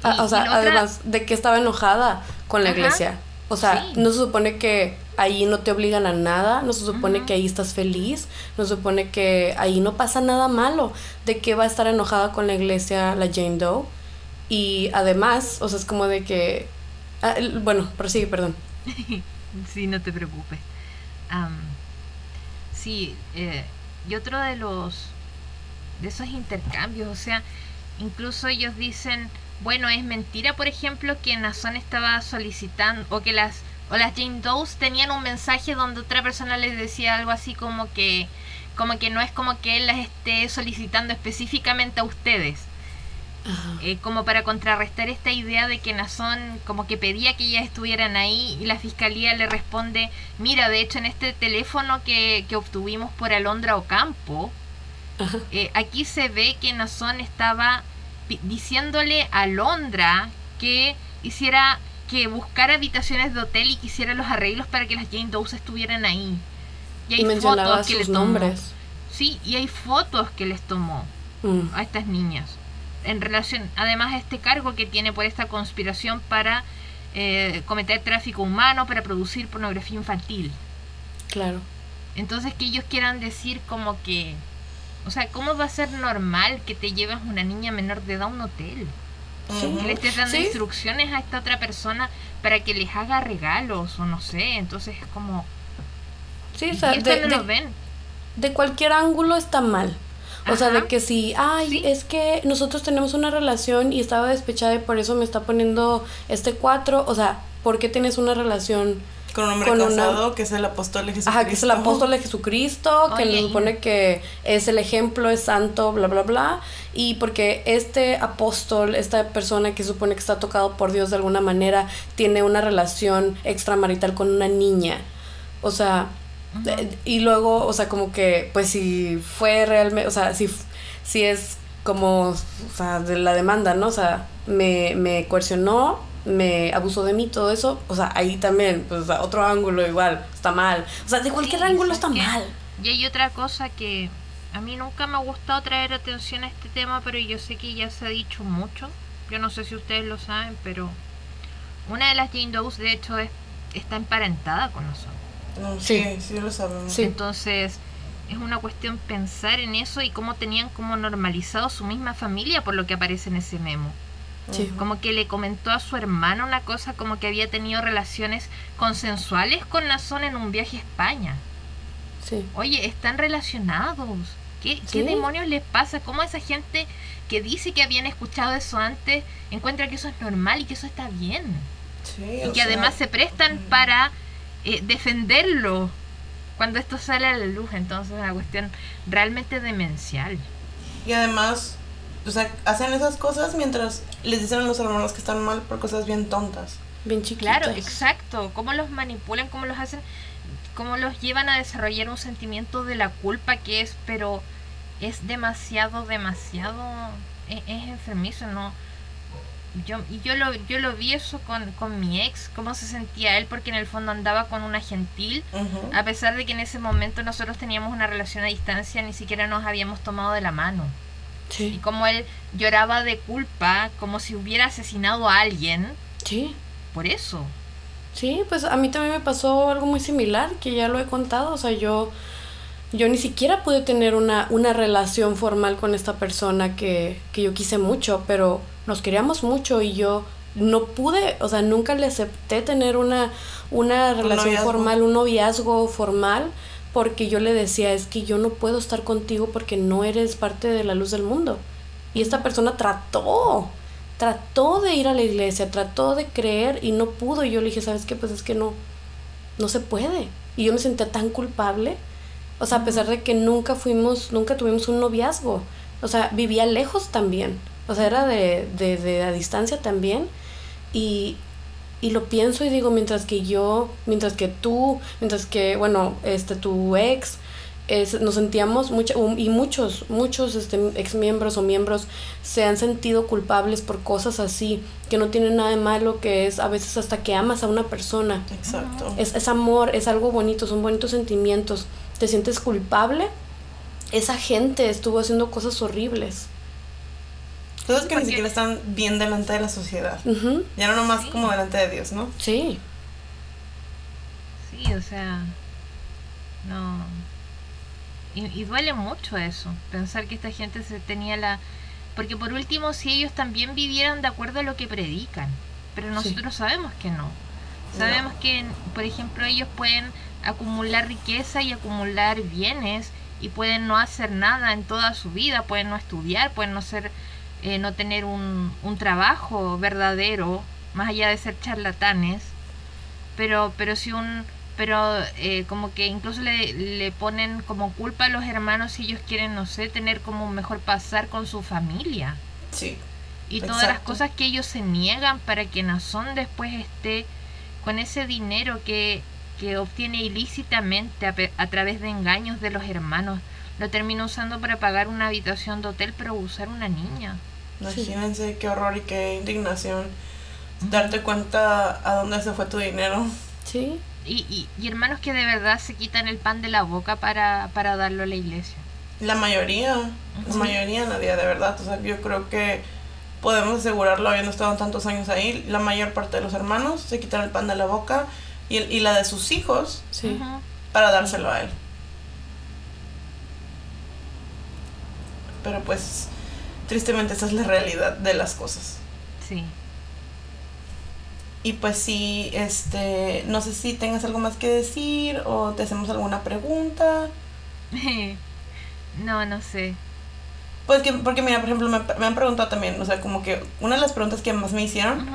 Ah, Y- o sea, otra- además de que estaba enojada con la Ajá. iglesia. O sea, Sí. no se supone que ahí no te obligan a nada, no se supone que ahí estás feliz, no se supone que ahí no pasa nada malo, de que va a estar enojada con la iglesia la Jane Doe. Y además, o sea, es como de que... ah, bueno, prosigue, perdón. *laughs* Sí, no te preocupes. Sí, eh, y otro de los de esos intercambios, o sea, incluso ellos dicen, bueno, es mentira, por ejemplo, que Nazón estaba solicitando o que las o las Jane Does tenían un mensaje donde otra persona les decía algo así como que como que no es como que él las esté solicitando específicamente a ustedes, eh, como para contrarrestar esta idea de que Nazón como que pedía que ellas estuvieran ahí y la fiscalía le responde, mira, de hecho en este teléfono que, que obtuvimos por Alondra Ocampo, eh, aquí se ve que Nazón estaba diciéndole a Alondra que hiciera que buscara habitaciones de hotel y que hiciera los arreglos para que las Jane Doe estuvieran ahí. Y hay mencionaba fotos que sus le tomó. nombres. Sí, y hay fotos que les tomó Mm. a estas niñas en relación además a este cargo que tiene por esta conspiración para eh, cometer tráfico humano para producir pornografía infantil Claro. entonces que ellos quieran decir como que o sea cómo va a ser normal que te llevas una niña menor de edad a un hotel Sí. que le estés dando Sí. instrucciones a esta otra persona para que les haga regalos o no sé entonces es como Sí, o y sea, esto de, no de- lo ven de cualquier ángulo está mal. O sea, de que si, ay, Sí. es que nosotros tenemos una relación y estaba despechada y por eso me está poniendo este cuatro. O sea, ¿por qué tienes una relación? Con un hombre Con una- casado que es el apóstol de Jesucristo. Ajá, que es el apóstol de Jesucristo, que se supone que es el ejemplo, es santo, bla, bla, bla. Y porque este apóstol, esta persona que supone que está tocado por Dios de alguna manera, tiene una relación extramarital con una niña. O sea, y luego, o sea, como que, pues si fue realmente, o sea, si, si es como, o sea, de la demanda, ¿no? O sea, me, me coercionó, me abusó de mí, todo eso, o sea, ahí también, pues, o sea, otro ángulo igual, está mal. O sea, de cualquier Sí, ángulo ¿sabes está mal. Y hay otra cosa que a mí nunca me ha gustado traer atención a este tema, pero yo sé que ya se ha dicho mucho. Yo no sé si ustedes lo saben, pero una de las Jane Does de hecho es, está emparentada con nosotros. No, Sí. sí, sí lo sabemos. Sí. Entonces es una cuestión pensar en eso y cómo tenían como normalizado su misma familia por lo que aparece en ese memo. Sí. Como que le comentó a su hermana una cosa como que había tenido relaciones consensuales con Nazón en un viaje a España. Sí. Oye, están relacionados. ¿Qué, Sí. ¿Qué demonios les pasa? ¿Cómo esa gente que dice que habían escuchado eso antes encuentra que eso es normal y que eso está bien? Sí, Y que sea, además se prestan para eh, defenderlo cuando esto sale a la luz. Entonces es una cuestión realmente demencial. Y además, o sea, hacen esas cosas mientras les dicen a los hermanos que están mal por cosas bien tontas. Bien chiquitas. Claro, exacto. Cómo los manipulan, cómo los hacen, cómo los llevan a desarrollar un sentimiento de la culpa que es, pero es demasiado, demasiado, es, es enfermizo, ¿no? Yo, y yo lo, yo lo vi eso con, con mi ex, cómo se sentía él, porque en el fondo andaba con una gentil, a pesar de que en ese momento nosotros teníamos una relación a distancia, ni siquiera nos habíamos tomado de la mano. Y como él lloraba de culpa, como si hubiera asesinado a alguien, Sí. por eso. Sí, pues a mí también me pasó algo muy similar, que ya lo he contado, o sea, yo, yo ni siquiera pude tener una, una relación formal con esta persona que, que yo quise mucho, pero nos queríamos mucho y yo no pude, o sea, nunca le acepté tener una, una relación formal, un noviazgo formal, porque yo le decía, es que yo no puedo estar contigo porque no eres parte de la luz del mundo. Y esta persona trató, trató de ir a la iglesia, trató de creer y no pudo. Y yo le dije, ¿sabes qué? Pues es que no, no se puede. Y yo me sentía tan culpable. O sea, a pesar de que nunca fuimos, nunca tuvimos un noviazgo. O sea, vivía lejos también. O sea, era de, de, de a distancia también. Y, y lo pienso y digo, mientras que yo, mientras que tú, mientras que, bueno, este, tu ex, es- nos sentíamos, mucha, um, y muchos, muchos este, ex miembros o miembros se han sentido culpables por cosas así, que no tienen nada de malo, que es a veces hasta que amas a una persona. Exacto. Es, es amor, es algo bonito, son bonitos sentimientos. Te sientes culpable. Esa gente estuvo haciendo cosas horribles. Cosas que ni siquiera están bien delante de la sociedad. Ujú, Ya no nomás Sí. como delante de Dios, ¿no? Sí. Sí, o sea, no. Y, y duele mucho eso, pensar que esta gente se tenía la... Porque por último, si ellos también vivieran de acuerdo a lo que predican, pero nosotros sabemos que no. Sabemos que, por ejemplo, ellos pueden acumular riqueza y acumular bienes y pueden no hacer nada en toda su vida, pueden no estudiar, pueden no ser, eh, no tener un, un trabajo verdadero, más allá de ser charlatanes, pero, pero si un, pero eh, como que incluso le, le ponen como culpa a los hermanos si ellos quieren, no sé, tener como un mejor pasar con su familia. Sí. Y todas las cosas que ellos se niegan para que Nazón después esté con ese dinero que, que obtiene ilícitamente a, a través de engaños de los hermanos, lo termina usando para pagar una habitación de hotel para usar una niña. Imagínense qué horror y qué indignación. Darte cuenta a dónde se fue tu dinero. Sí. Y, y, y hermanos que de verdad se quitan el pan de la boca para, para darlo a la iglesia. La mayoría, la mayoría nadie de verdad. O sea, yo creo que podemos asegurarlo habiendo estado tantos años ahí. La mayor parte de los hermanos se quitan el pan de la boca y, el- y la de sus hijos Sí. Para dárselo a él. Pero pues, tristemente esa es la realidad de las cosas. Sí. Y pues sí, este, no sé si tengas algo más que decir o te hacemos alguna pregunta. *laughs* no, no sé. Pues que, porque mira, por ejemplo, me, me han preguntado también, o sea, como que una de las preguntas que más me hicieron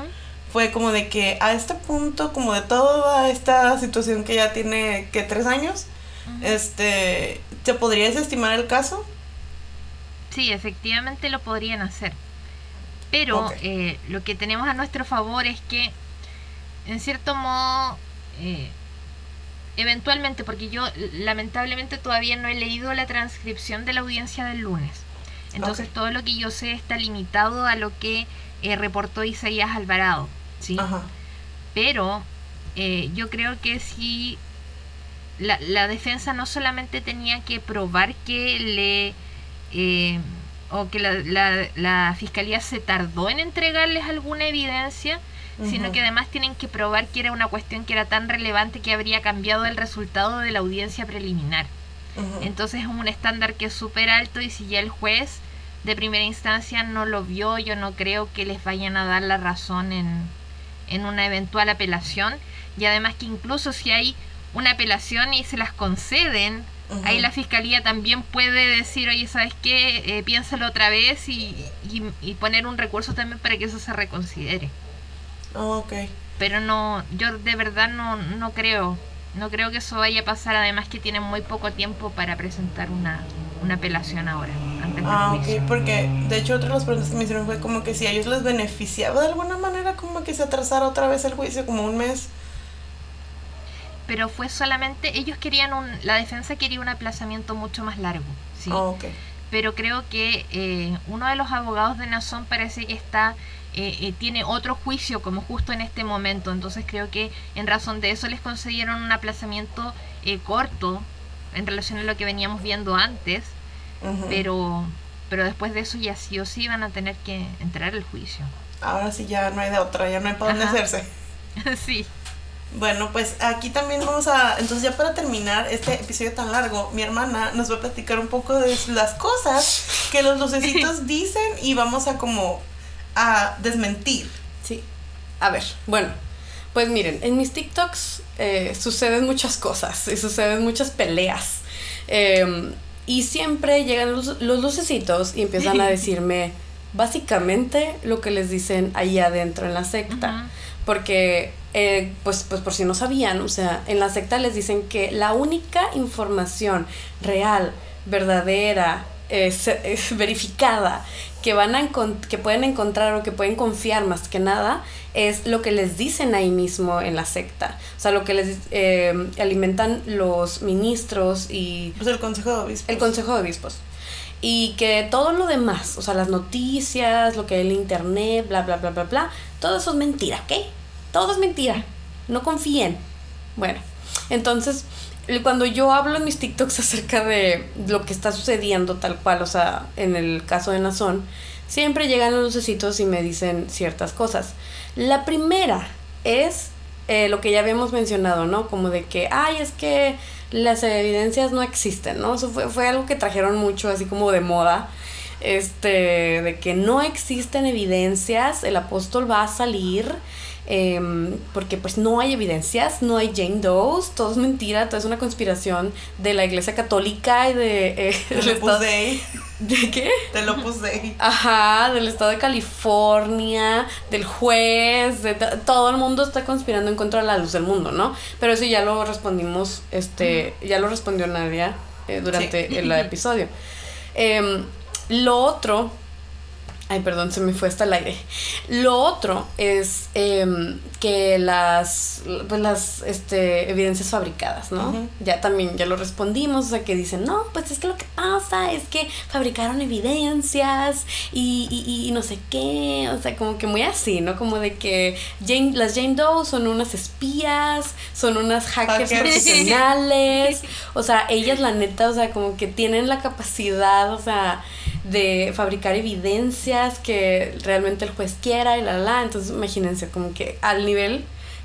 fue como de que a este punto, como de toda esta situación que ya tiene, que tres años, este, ¿te podrías estimar el caso? Sí, efectivamente lo podrían hacer. Pero eh, lo que tenemos a nuestro favor es que, en cierto modo, eh, eventualmente, porque yo lamentablemente todavía no he leído la transcripción de la audiencia del lunes. Entonces todo lo que yo sé está limitado a lo que eh, reportó Isaías Alvarado. ¿sí? Ajá. Pero eh, yo creo que si la, la defensa no solamente tenía que probar que le eh, o que la, la- la fiscalía se tardó en entregarles alguna evidencia, sino que además tienen que probar que era una cuestión que era tan relevante que habría cambiado el resultado de la audiencia preliminar. Entonces es un estándar que es súper alto y si ya el juez de primera instancia no lo vio, yo no creo que les vayan a dar la razón en, en una eventual apelación. Y además que incluso si hay una apelación y se las conceden, Ujú. ahí la fiscalía también puede decir, oye, ¿sabes qué? Eh, piénsalo otra vez y, y, y poner un recurso también para que eso se reconsidere. Ok. Pero no, yo de verdad no, no creo, no creo que eso vaya a pasar, además que tienen muy poco tiempo para presentar una, una apelación ahora, antes del Ah, juicio. ok, porque de hecho otra de las preguntas que me hicieron fue como que si a ellos les beneficiaba de alguna manera como que se atrasara otra vez el juicio, como un mes. Pero fue solamente, ellos querían un, la defensa quería un aplazamiento mucho más largo, ¿sí? Ah. Pero creo que eh, uno de los abogados de Nazón parece que está, eh, eh, tiene otro juicio como justo en este momento, entonces creo que en razón de eso les concedieron un aplazamiento eh, corto en relación a lo que veníamos viendo antes, pero pero después de eso ya sí o sí van a tener que entrar al juicio. Ahora sí ya no hay de otra, ya no hay para dónde hacerse. *laughs* sí. Bueno, pues aquí también vamos a, entonces ya para terminar este episodio tan largo, mi hermana nos va a platicar un poco de las cosas que los lucecitos *laughs* dicen y vamos a como a desmentir. Sí. A ver, bueno, pues miren, en mis TikToks eh, suceden muchas cosas y suceden muchas peleas. Eh, y siempre llegan los, los lucecitos y empiezan a *laughs* decirme básicamente lo que les dicen ahí adentro en la secta. Porque, eh, pues, pues por si no sabían, o sea, en la secta les dicen que la única información real, verdadera, eh, eh, verificada que van a que pueden encontrar o que pueden confiar más que nada es lo que les dicen ahí mismo en la secta. O sea, lo que les eh, alimentan los ministros y Pues el consejo de obispos. el Consejo de Obispos. Y que todo lo demás, o sea, las noticias, lo que hay en internet, bla, bla, bla, bla, bla, todo eso es mentira, ¿ok? Todo es mentira. No confíen. Bueno, entonces, cuando yo hablo en mis TikToks *laughs* acerca de lo que está sucediendo tal cual, o sea, en el caso de Nazón, siempre llegan los lucecitos y me dicen ciertas cosas. La primera es eh, lo que ya habíamos mencionado, ¿no? Como de que, ay, es que las evidencias no existen, ¿no? Eso fue, fue algo que trajeron mucho así como de moda este, de que no existen evidencias, el apóstol va a salir, em, porque pues no hay evidencias, no hay Jane Doe, todo es mentira, todo es una conspiración de la iglesia católica y de... Eh, *laughs* del estado, Dei. *laughs* ¿De qué? Del Opus Dei. Ajá, del estado de California, del juez, de todo el mundo está conspirando en contra de la luz del mundo, ¿no? Pero eso ya lo respondimos, este, ya lo respondió Nadia eh, durante el episodio. Eh, lo otro, ay, perdón, se me fue hasta el aire. Lo otro es em, que las, pues las este, evidencias fabricadas, ¿no? Ya también, ya lo respondimos, o sea, que dicen, no, pues es que lo que pasa es que fabricaron evidencias y, y, y no sé qué, o sea, como que muy así, ¿no? Como de que Jane, las Jane Doe son unas espías, son unas hackers, hackers. profesionales, *laughs* o sea, ellas la neta, o sea, como que tienen la capacidad, o sea de fabricar evidencias que realmente el juez quiera y la la. Entonces, imagínense, como que al nivel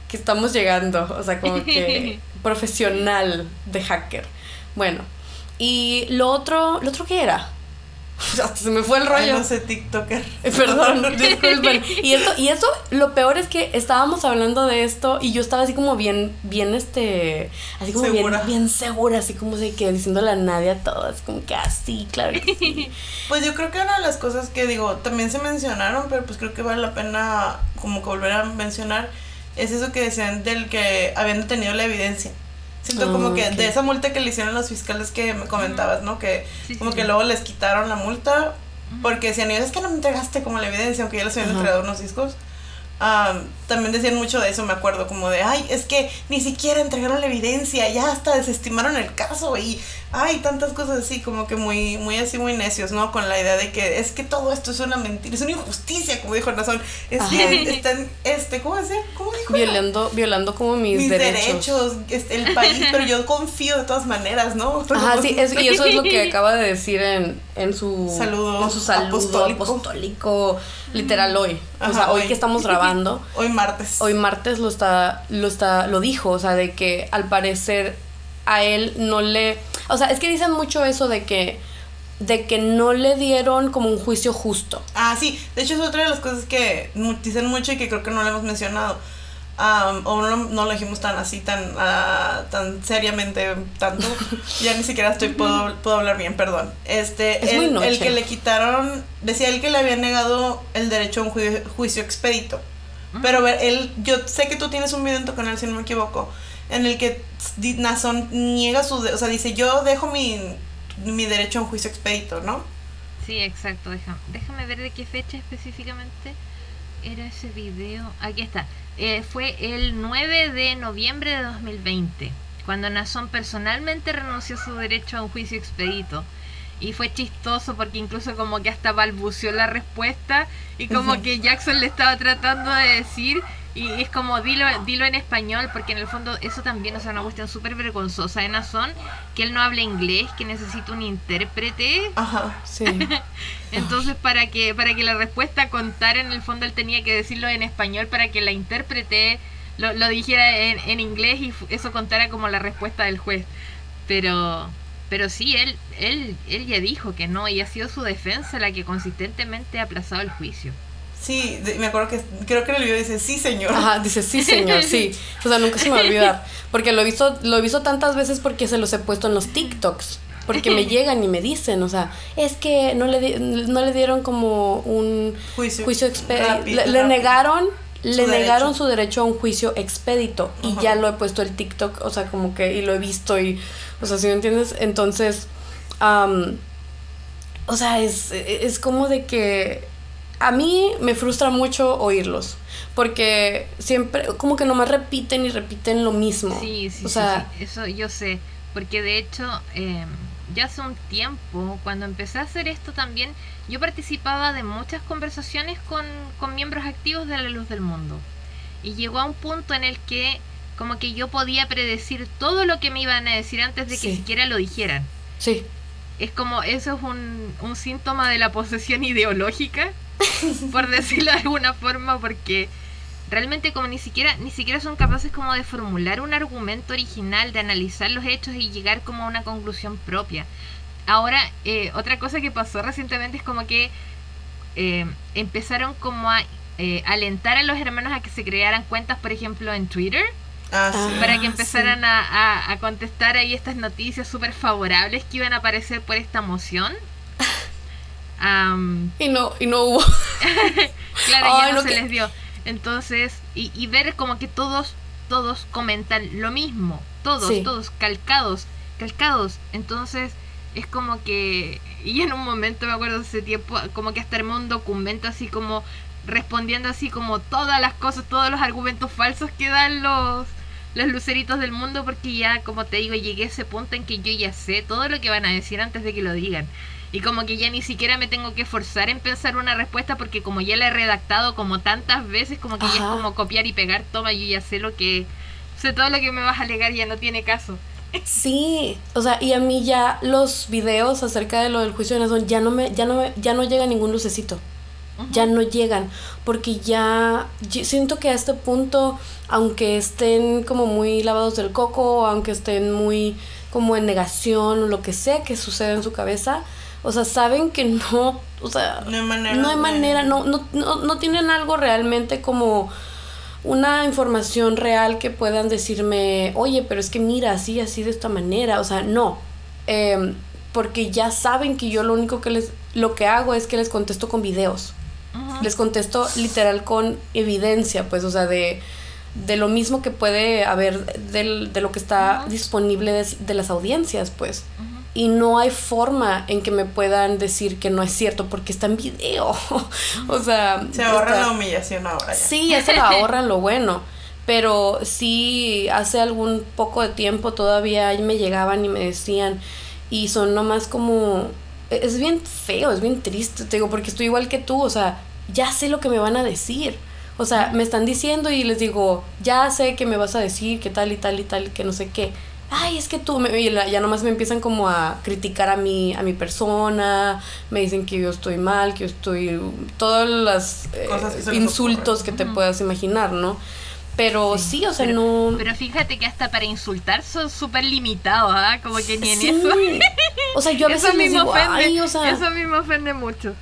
que estamos llegando, o sea, como que *laughs* profesional de hacker. Bueno, y lo otro, ¿lo otro qué era? *laughs* Hasta se me fue el rollo. no sé, TikToker. Eh, perdón, *laughs* disculpen. Y esto, y eso, lo peor es que estábamos hablando de esto y yo estaba así como bien, bien, este, así como bien, bien segura, así como de que diciéndole a nadie a todas, como que así, ah, claro *laughs* Pues yo creo que una de las cosas que digo, también se mencionaron, pero pues creo que vale la pena como que volver a mencionar, es eso que decían del que habían detenido la evidencia. Siento como que de esa multa que le hicieron los fiscales que me comentabas, ¿no? Que como que luego les quitaron la multa porque decían, es que no me entregaste como la evidencia, aunque ya les habían entregado unos discos. También decían mucho de eso, me acuerdo, como de, ay, es que ni siquiera entregaron la evidencia, ya hasta desestimaron el caso y, ay, tantas cosas así, como que muy, muy así, muy necios, ¿no? Con la idea de que es que todo esto es una mentira, es una injusticia, como dijo Nazón, es que están, este, ¿cómo decir? ¿Cómo dijo? Violando, violando como mis, mis derechos. este, el país, pero yo confío de todas maneras, ¿no? Ajá, sí, y eso es lo que acaba de decir en, en su saludo, en su saludo apostólico, literal hoy, o sea, hoy que estamos grabando *laughs* Hoy martes. Hoy martes lo está, lo está, lo dijo, o sea, de que al parecer a él no le, o sea, es que dicen mucho eso de que de que no le dieron como un juicio justo. Ah, sí, de hecho es otra de las cosas que dicen mucho y que creo que no le hemos mencionado o no, no, lo dijimos tan así, tan, uh, tan seriamente, tanto. *laughs* ya ni siquiera estoy, puedo, puedo hablar bien, perdón. Este, el, el, que le quitaron, decía él que le había negado el derecho a un juicio, expedito. Pero a ver, él, yo sé que tú tienes un video en tu canal, si no me equivoco, en el que Nazón niega su, o sea, dice, yo dejo mi, mi derecho a un juicio expedito, ¿no? Sí, exacto, déjame, déjame ver de qué fecha específicamente era ese video. Aquí está. Eh, fue el 9 de noviembre de 2020, cuando Nazón personalmente renunció a su derecho a un juicio expedito. Y fue chistoso porque incluso como que hasta balbuceó la respuesta y como que Jackson le estaba tratando de decir y es como, dilo, dilo en español, porque en el fondo eso también, o sea, una cuestión súper vergonzosa en Nazón, que él no habla inglés, que necesita un intérprete. Ajá, sí. *laughs* Entonces, para que, para que la respuesta contara, en el fondo él tenía que decirlo en español para que la intérprete lo, lo dijera en, en inglés y eso contara como la respuesta del juez. Pero, pero sí, él, él, él ya dijo que no, y ha sido su defensa la que consistentemente ha aplazado el juicio. Sí, me acuerdo que creo que en el video dice sí, señor. Ajá, dice sí, señor, sí. O sea, nunca se me va a olvidar. Porque lo he visto, lo he visto tantas veces porque se los he puesto en los TikToks. Porque me *laughs* llegan y me dicen, o sea, es que no le, no le dieron como un juicio, juicio expedito. Le, negaron, le negaron su derecho a un juicio expedito. Y ya lo he puesto el TikTok, o sea, como que, y lo he visto y, o sea, si me entiendes, entonces, o sea, es, es como de que a mí me frustra mucho oírlos, porque siempre, como que nomás repiten y repiten lo mismo. Sí, sí, o sea, eso yo sé, porque de hecho, em, ya hace un tiempo, cuando empecé a hacer esto también, yo participaba de muchas conversaciones con, con miembros activos de la luz del mundo. Y llegó a un punto en el que como que yo podía predecir todo lo que me iban a decir antes de que siquiera lo dijeran. Sí. Es como, eso es un, un síntoma de la posesión *laughs* ideológica *laughs* por decirlo de alguna forma, porque realmente como ni siquiera ni siquiera son capaces como de formular un argumento original, de analizar los hechos y llegar como a una conclusión propia. Ahora, eh, otra cosa que pasó recientemente es como que eh, empezaron como a eh, alentar a los hermanos a que se crearan cuentas, por ejemplo, en Twitter. Ah, sí. para que empezaran a, a- a contestar ahí estas noticias súper favorables que iban a aparecer por esta moción. Am, Y no, y no hubo. *laughs* claro, ya no, no, se que- les dio. Entonces, y, y ver como que todos, todos comentan lo mismo. Todos, Sí. todos, calcados, calcados. Entonces, es como que. Y en un momento, me acuerdo ese tiempo, como que hasta armé un documento así como respondiendo así como todas las cosas, todos los argumentos falsos que dan los, los luceritos del mundo, porque ya, como te digo, llegué a ese punto en que yo ya sé todo lo que van a decir antes de que lo digan. Y como que ya ni siquiera me tengo que forzar en pensar una respuesta porque como ya la he redactado como tantas veces, como que ya es como copiar y pegar, toma, yo ya sé lo que... Sé todo lo que me vas a alegar, ya no tiene caso. Sí, o sea, y a mí ya los videos acerca de lo del juicio de Nazón ya no me, ya no me, ya no llega ningún lucecito. Ya no llegan, porque ya siento que a este punto, aunque estén como muy lavados del coco, aunque estén muy como en negación o lo que sea que sucede en su cabeza, o sea, saben que no, o sea, No hay manera no hay manera, no, no, no, no tienen algo realmente como una información real que puedan decirme, oye, pero es que mira, así, así de esta manera, o sea, no, Em, porque ya saben que yo lo único que les, lo que hago es que les contesto con videos, les contesto literal con evidencia, pues, o sea, de, de lo mismo que puede haber, del- de lo que está disponible de, de las audiencias, pues. Y no hay forma en que me puedan decir que no es cierto porque está en video. *laughs* o sea, Se ahorra está- la humillación ahora ya. Sí, ya se lo ahorran lo bueno. Pero sí, hace algún poco de tiempo todavía me llegaban y me decían, y son nomás como, es bien feo, es bien triste, te digo, porque estoy igual que tú, o sea, ya sé lo que me van a decir. O sea, me están diciendo y les digo, ya sé que me vas a decir, que tal y tal y tal, que no sé qué. Ay, es que tú, me, y la- ya nomás me empiezan como a criticar a mi, a mi persona, me dicen que yo estoy mal, que yo estoy, todas las eh, que insultos que te puedas imaginar, ¿no? Pero sí, o sea, pero, no... Pero fíjate que hasta para insultar son súper limitados, ¿ah? Como que ni en Sí. eso. O sea, yo a *laughs* veces eso les digo, ay, o sea... Eso a mí me ofende mucho.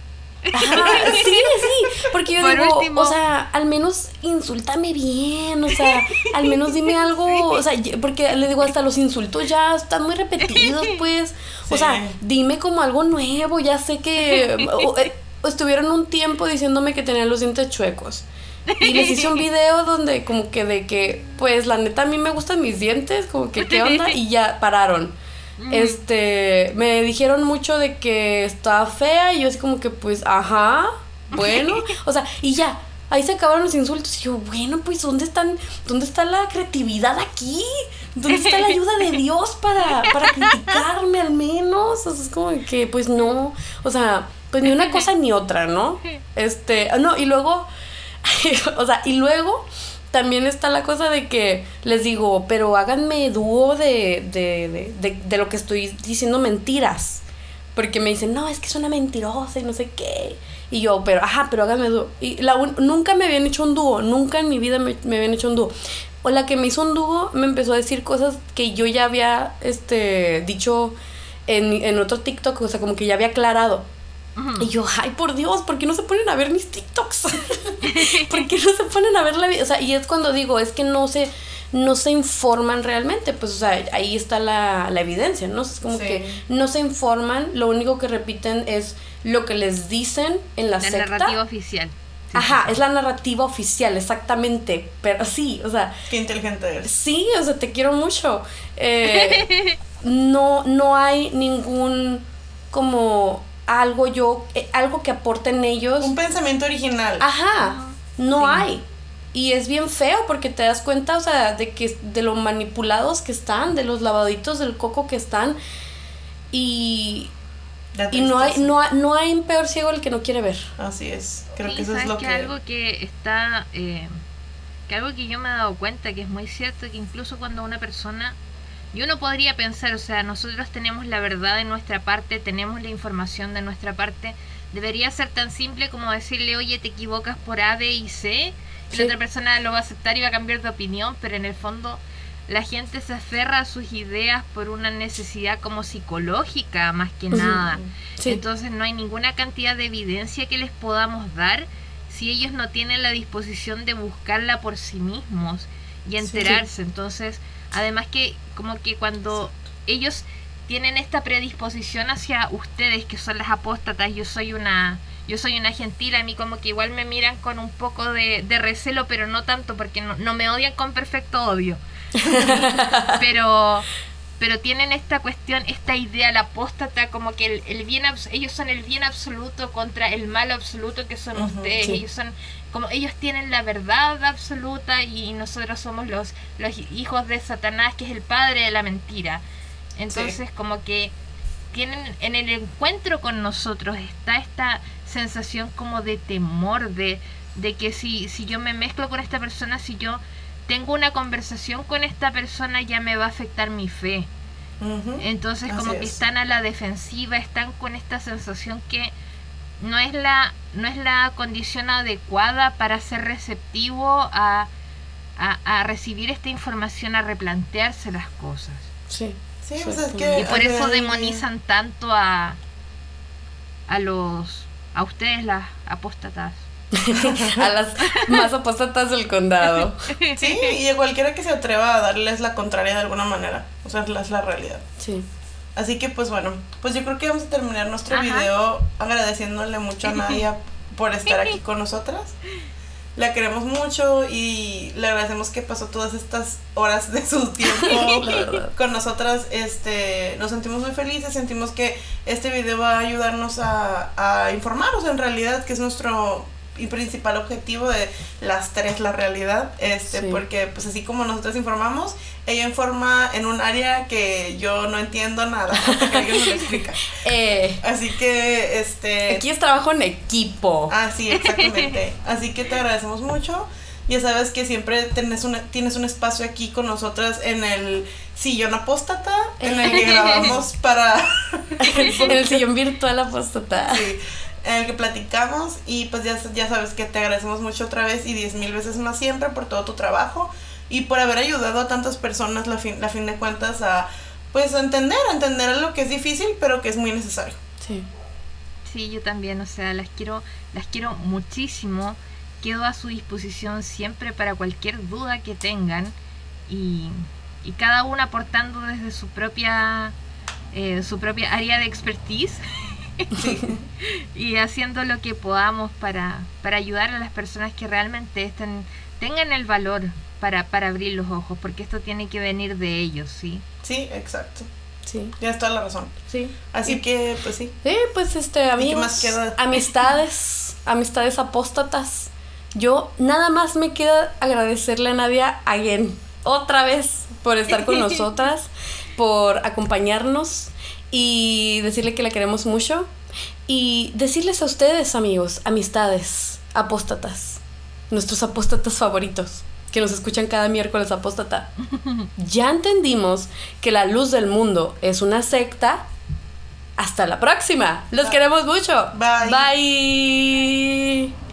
Ajá, sí, *laughs* sí, porque yo Por digo, último- o sea, al menos insúltame bien, o sea, al menos dime algo, o sea, porque le digo, hasta los insultos ya están muy repetidos, *laughs* pues, o sea, dime como algo nuevo, ya sé que o- eh, estuvieron un tiempo diciéndome que tenían los dientes chuecos. Y les hice un video donde como que de que, pues la neta a mí me gustan mis dientes, como que qué onda, *laughs* y ya pararon. Este, me dijeron mucho de que estaba fea y yo así como que pues, ajá, bueno, o sea, y ya, ahí se acabaron los insultos y yo, bueno, pues ¿dónde están, dónde está la creatividad aquí? ¿Dónde está la ayuda de *laughs* Dios para, para criticarme al menos? O sea, es como que pues no, o sea, pues ni una cosa ni otra, ¿no? *laughs* Este, ah, no, y luego, *laughs* o sea, y luego también está la cosa de que les digo, pero háganme dúo de, de, de, de, lo que estoy diciendo mentiras. Porque me dicen, no, es que es una mentirosa y no sé qué. Y yo, pero, ajá, pero háganme dúo. Y la un- nunca me habían hecho un dúo, nunca en mi vida me, me habían hecho un dúo. O la que me hizo un dúo me empezó a decir cosas que yo ya había este, dicho en, en otro TikTok, o sea, como que ya había aclarado. Y yo, ay, por Dios, ¿por qué no se ponen a ver mis TikToks? *laughs* ¿Por qué no se ponen a ver la vida? O sea, y es cuando digo, es que no se, no se informan realmente. Pues, o sea, ahí está la, la evidencia, ¿no? Es como Sí. que no se informan, lo único que repiten es lo que les dicen en la, La secta. narrativa oficial. Sí, Ajá, sí, es la narrativa oficial, exactamente. Pero sí, o sea, Qué inteligente eres. Sí, o sea, te quiero mucho. Eh, *laughs* no, no hay ningún como algo yo, eh, algo que aporten ellos. Un pensamiento original. Ajá, no Sí. hay. Y es bien feo porque te das cuenta, o sea, de que de lo manipulados que están, de los lavaditos del coco que están. Y, y no hay, no, hay- no hay un peor ciego el que no quiere ver. Así es. Creo Sí, que eso es lo que que. algo que está eh, que algo que yo me he dado cuenta que es muy cierto que incluso cuando una persona y uno podría pensar, o sea, nosotros tenemos la verdad de nuestra parte, tenemos la información de nuestra parte, debería ser tan simple como decirle, oye, te equivocas por A, B y C, la otra persona lo va a aceptar y va a cambiar de opinión, pero en el fondo la gente se aferra a sus ideas por una necesidad como psicológica más que nada. Entonces no hay ninguna cantidad de evidencia que les podamos dar si ellos no tienen la disposición de buscarla por sí mismos y enterarse. Entonces, además que como que cuando ellos tienen esta predisposición hacia ustedes que son las apóstatas, yo soy una yo soy una gentil, a mí como que igual me miran con un poco de, recelo, pero no tanto porque no, no me odian con perfecto odio. *laughs* pero pero tienen esta cuestión, esta idea, la apóstata, como que el, bien, ellos son el bien absoluto contra el mal absoluto que son ustedes. Ellos son, como ellos tienen la verdad absoluta y nosotros somos los, los hijos de Satanás, que es el padre de la mentira. Entonces, como que tienen en el encuentro con nosotros está esta sensación como de temor, de, de que si, si yo me mezclo con esta persona, si yo tengo una conversación con esta persona ya me va a afectar mi fe. Entonces como que están a la defensiva, están con esta sensación que no es la, no es la condición adecuada para ser receptivo a, a, recibir esta información, a replantearse las cosas. Sí. Sí, y por eso demonizan tanto a, a los a ustedes las apóstatas. *laughs* a las más apóstatas del condado. Sí, y a cualquiera que se atreva a darles la contraria de alguna manera. O sea, es la realidad. Sí. Así que pues bueno, pues yo creo que vamos a terminar nuestro video agradeciéndole mucho a Nadia por estar aquí con nosotras. La queremos mucho y le agradecemos que pasó todas estas horas de su tiempo *laughs* con nosotras. Este, nos sentimos muy felices, sentimos que este video va a ayudarnos a, a informarnos en realidad, que es nuestro y principal objetivo de las tres la realidad este porque pues así como nosotros informamos ella informa en un área que yo no entiendo nada hasta que alguien me lo explica. *laughs* Eh, así que este aquí es trabajo en equipo. Ah sí exactamente. Así que te agradecemos mucho. Ya sabes que siempre tienes, una, tienes un espacio aquí con nosotras en el sillón apóstata, en el que *laughs* grabamos para... en el sillón virtual apóstata. Sí, en el que platicamos y pues ya, ya sabes que te agradecemos mucho otra vez y diez mil veces más siempre por todo tu trabajo y por haber ayudado a tantas personas la fin, la fin de cuentas a pues a entender, a entender lo que es difícil pero que es muy necesario. Sí. Sí, yo también, o sea, las quiero, las quiero muchísimo. Quedo a su disposición siempre para cualquier duda que tengan y, y cada una aportando desde su propia eh, su propia área de expertise *laughs* *laughs* y haciendo lo que podamos para, para ayudar a las personas que realmente estén, tengan el valor para, para abrir los ojos, porque esto tiene que venir de ellos, ¿sí? Sí, exacto. Sí. Tienes toda la razón. Sí. Así que, pues sí. Sí, pues este, amigos, amistades, amistades apóstatas. Yo nada más me queda agradecerle a Nadia again, otra vez, por estar con *laughs* nosotras, por acompañarnos y decirle que la queremos mucho y decirles a ustedes, amigos, amistades, apóstatas, nuestros apóstatas favoritos, que nos escuchan cada miércoles apóstata, *laughs* ya entendimos que la luz del mundo es una secta. Hasta la próxima. Los queremos mucho. Bye. Bye.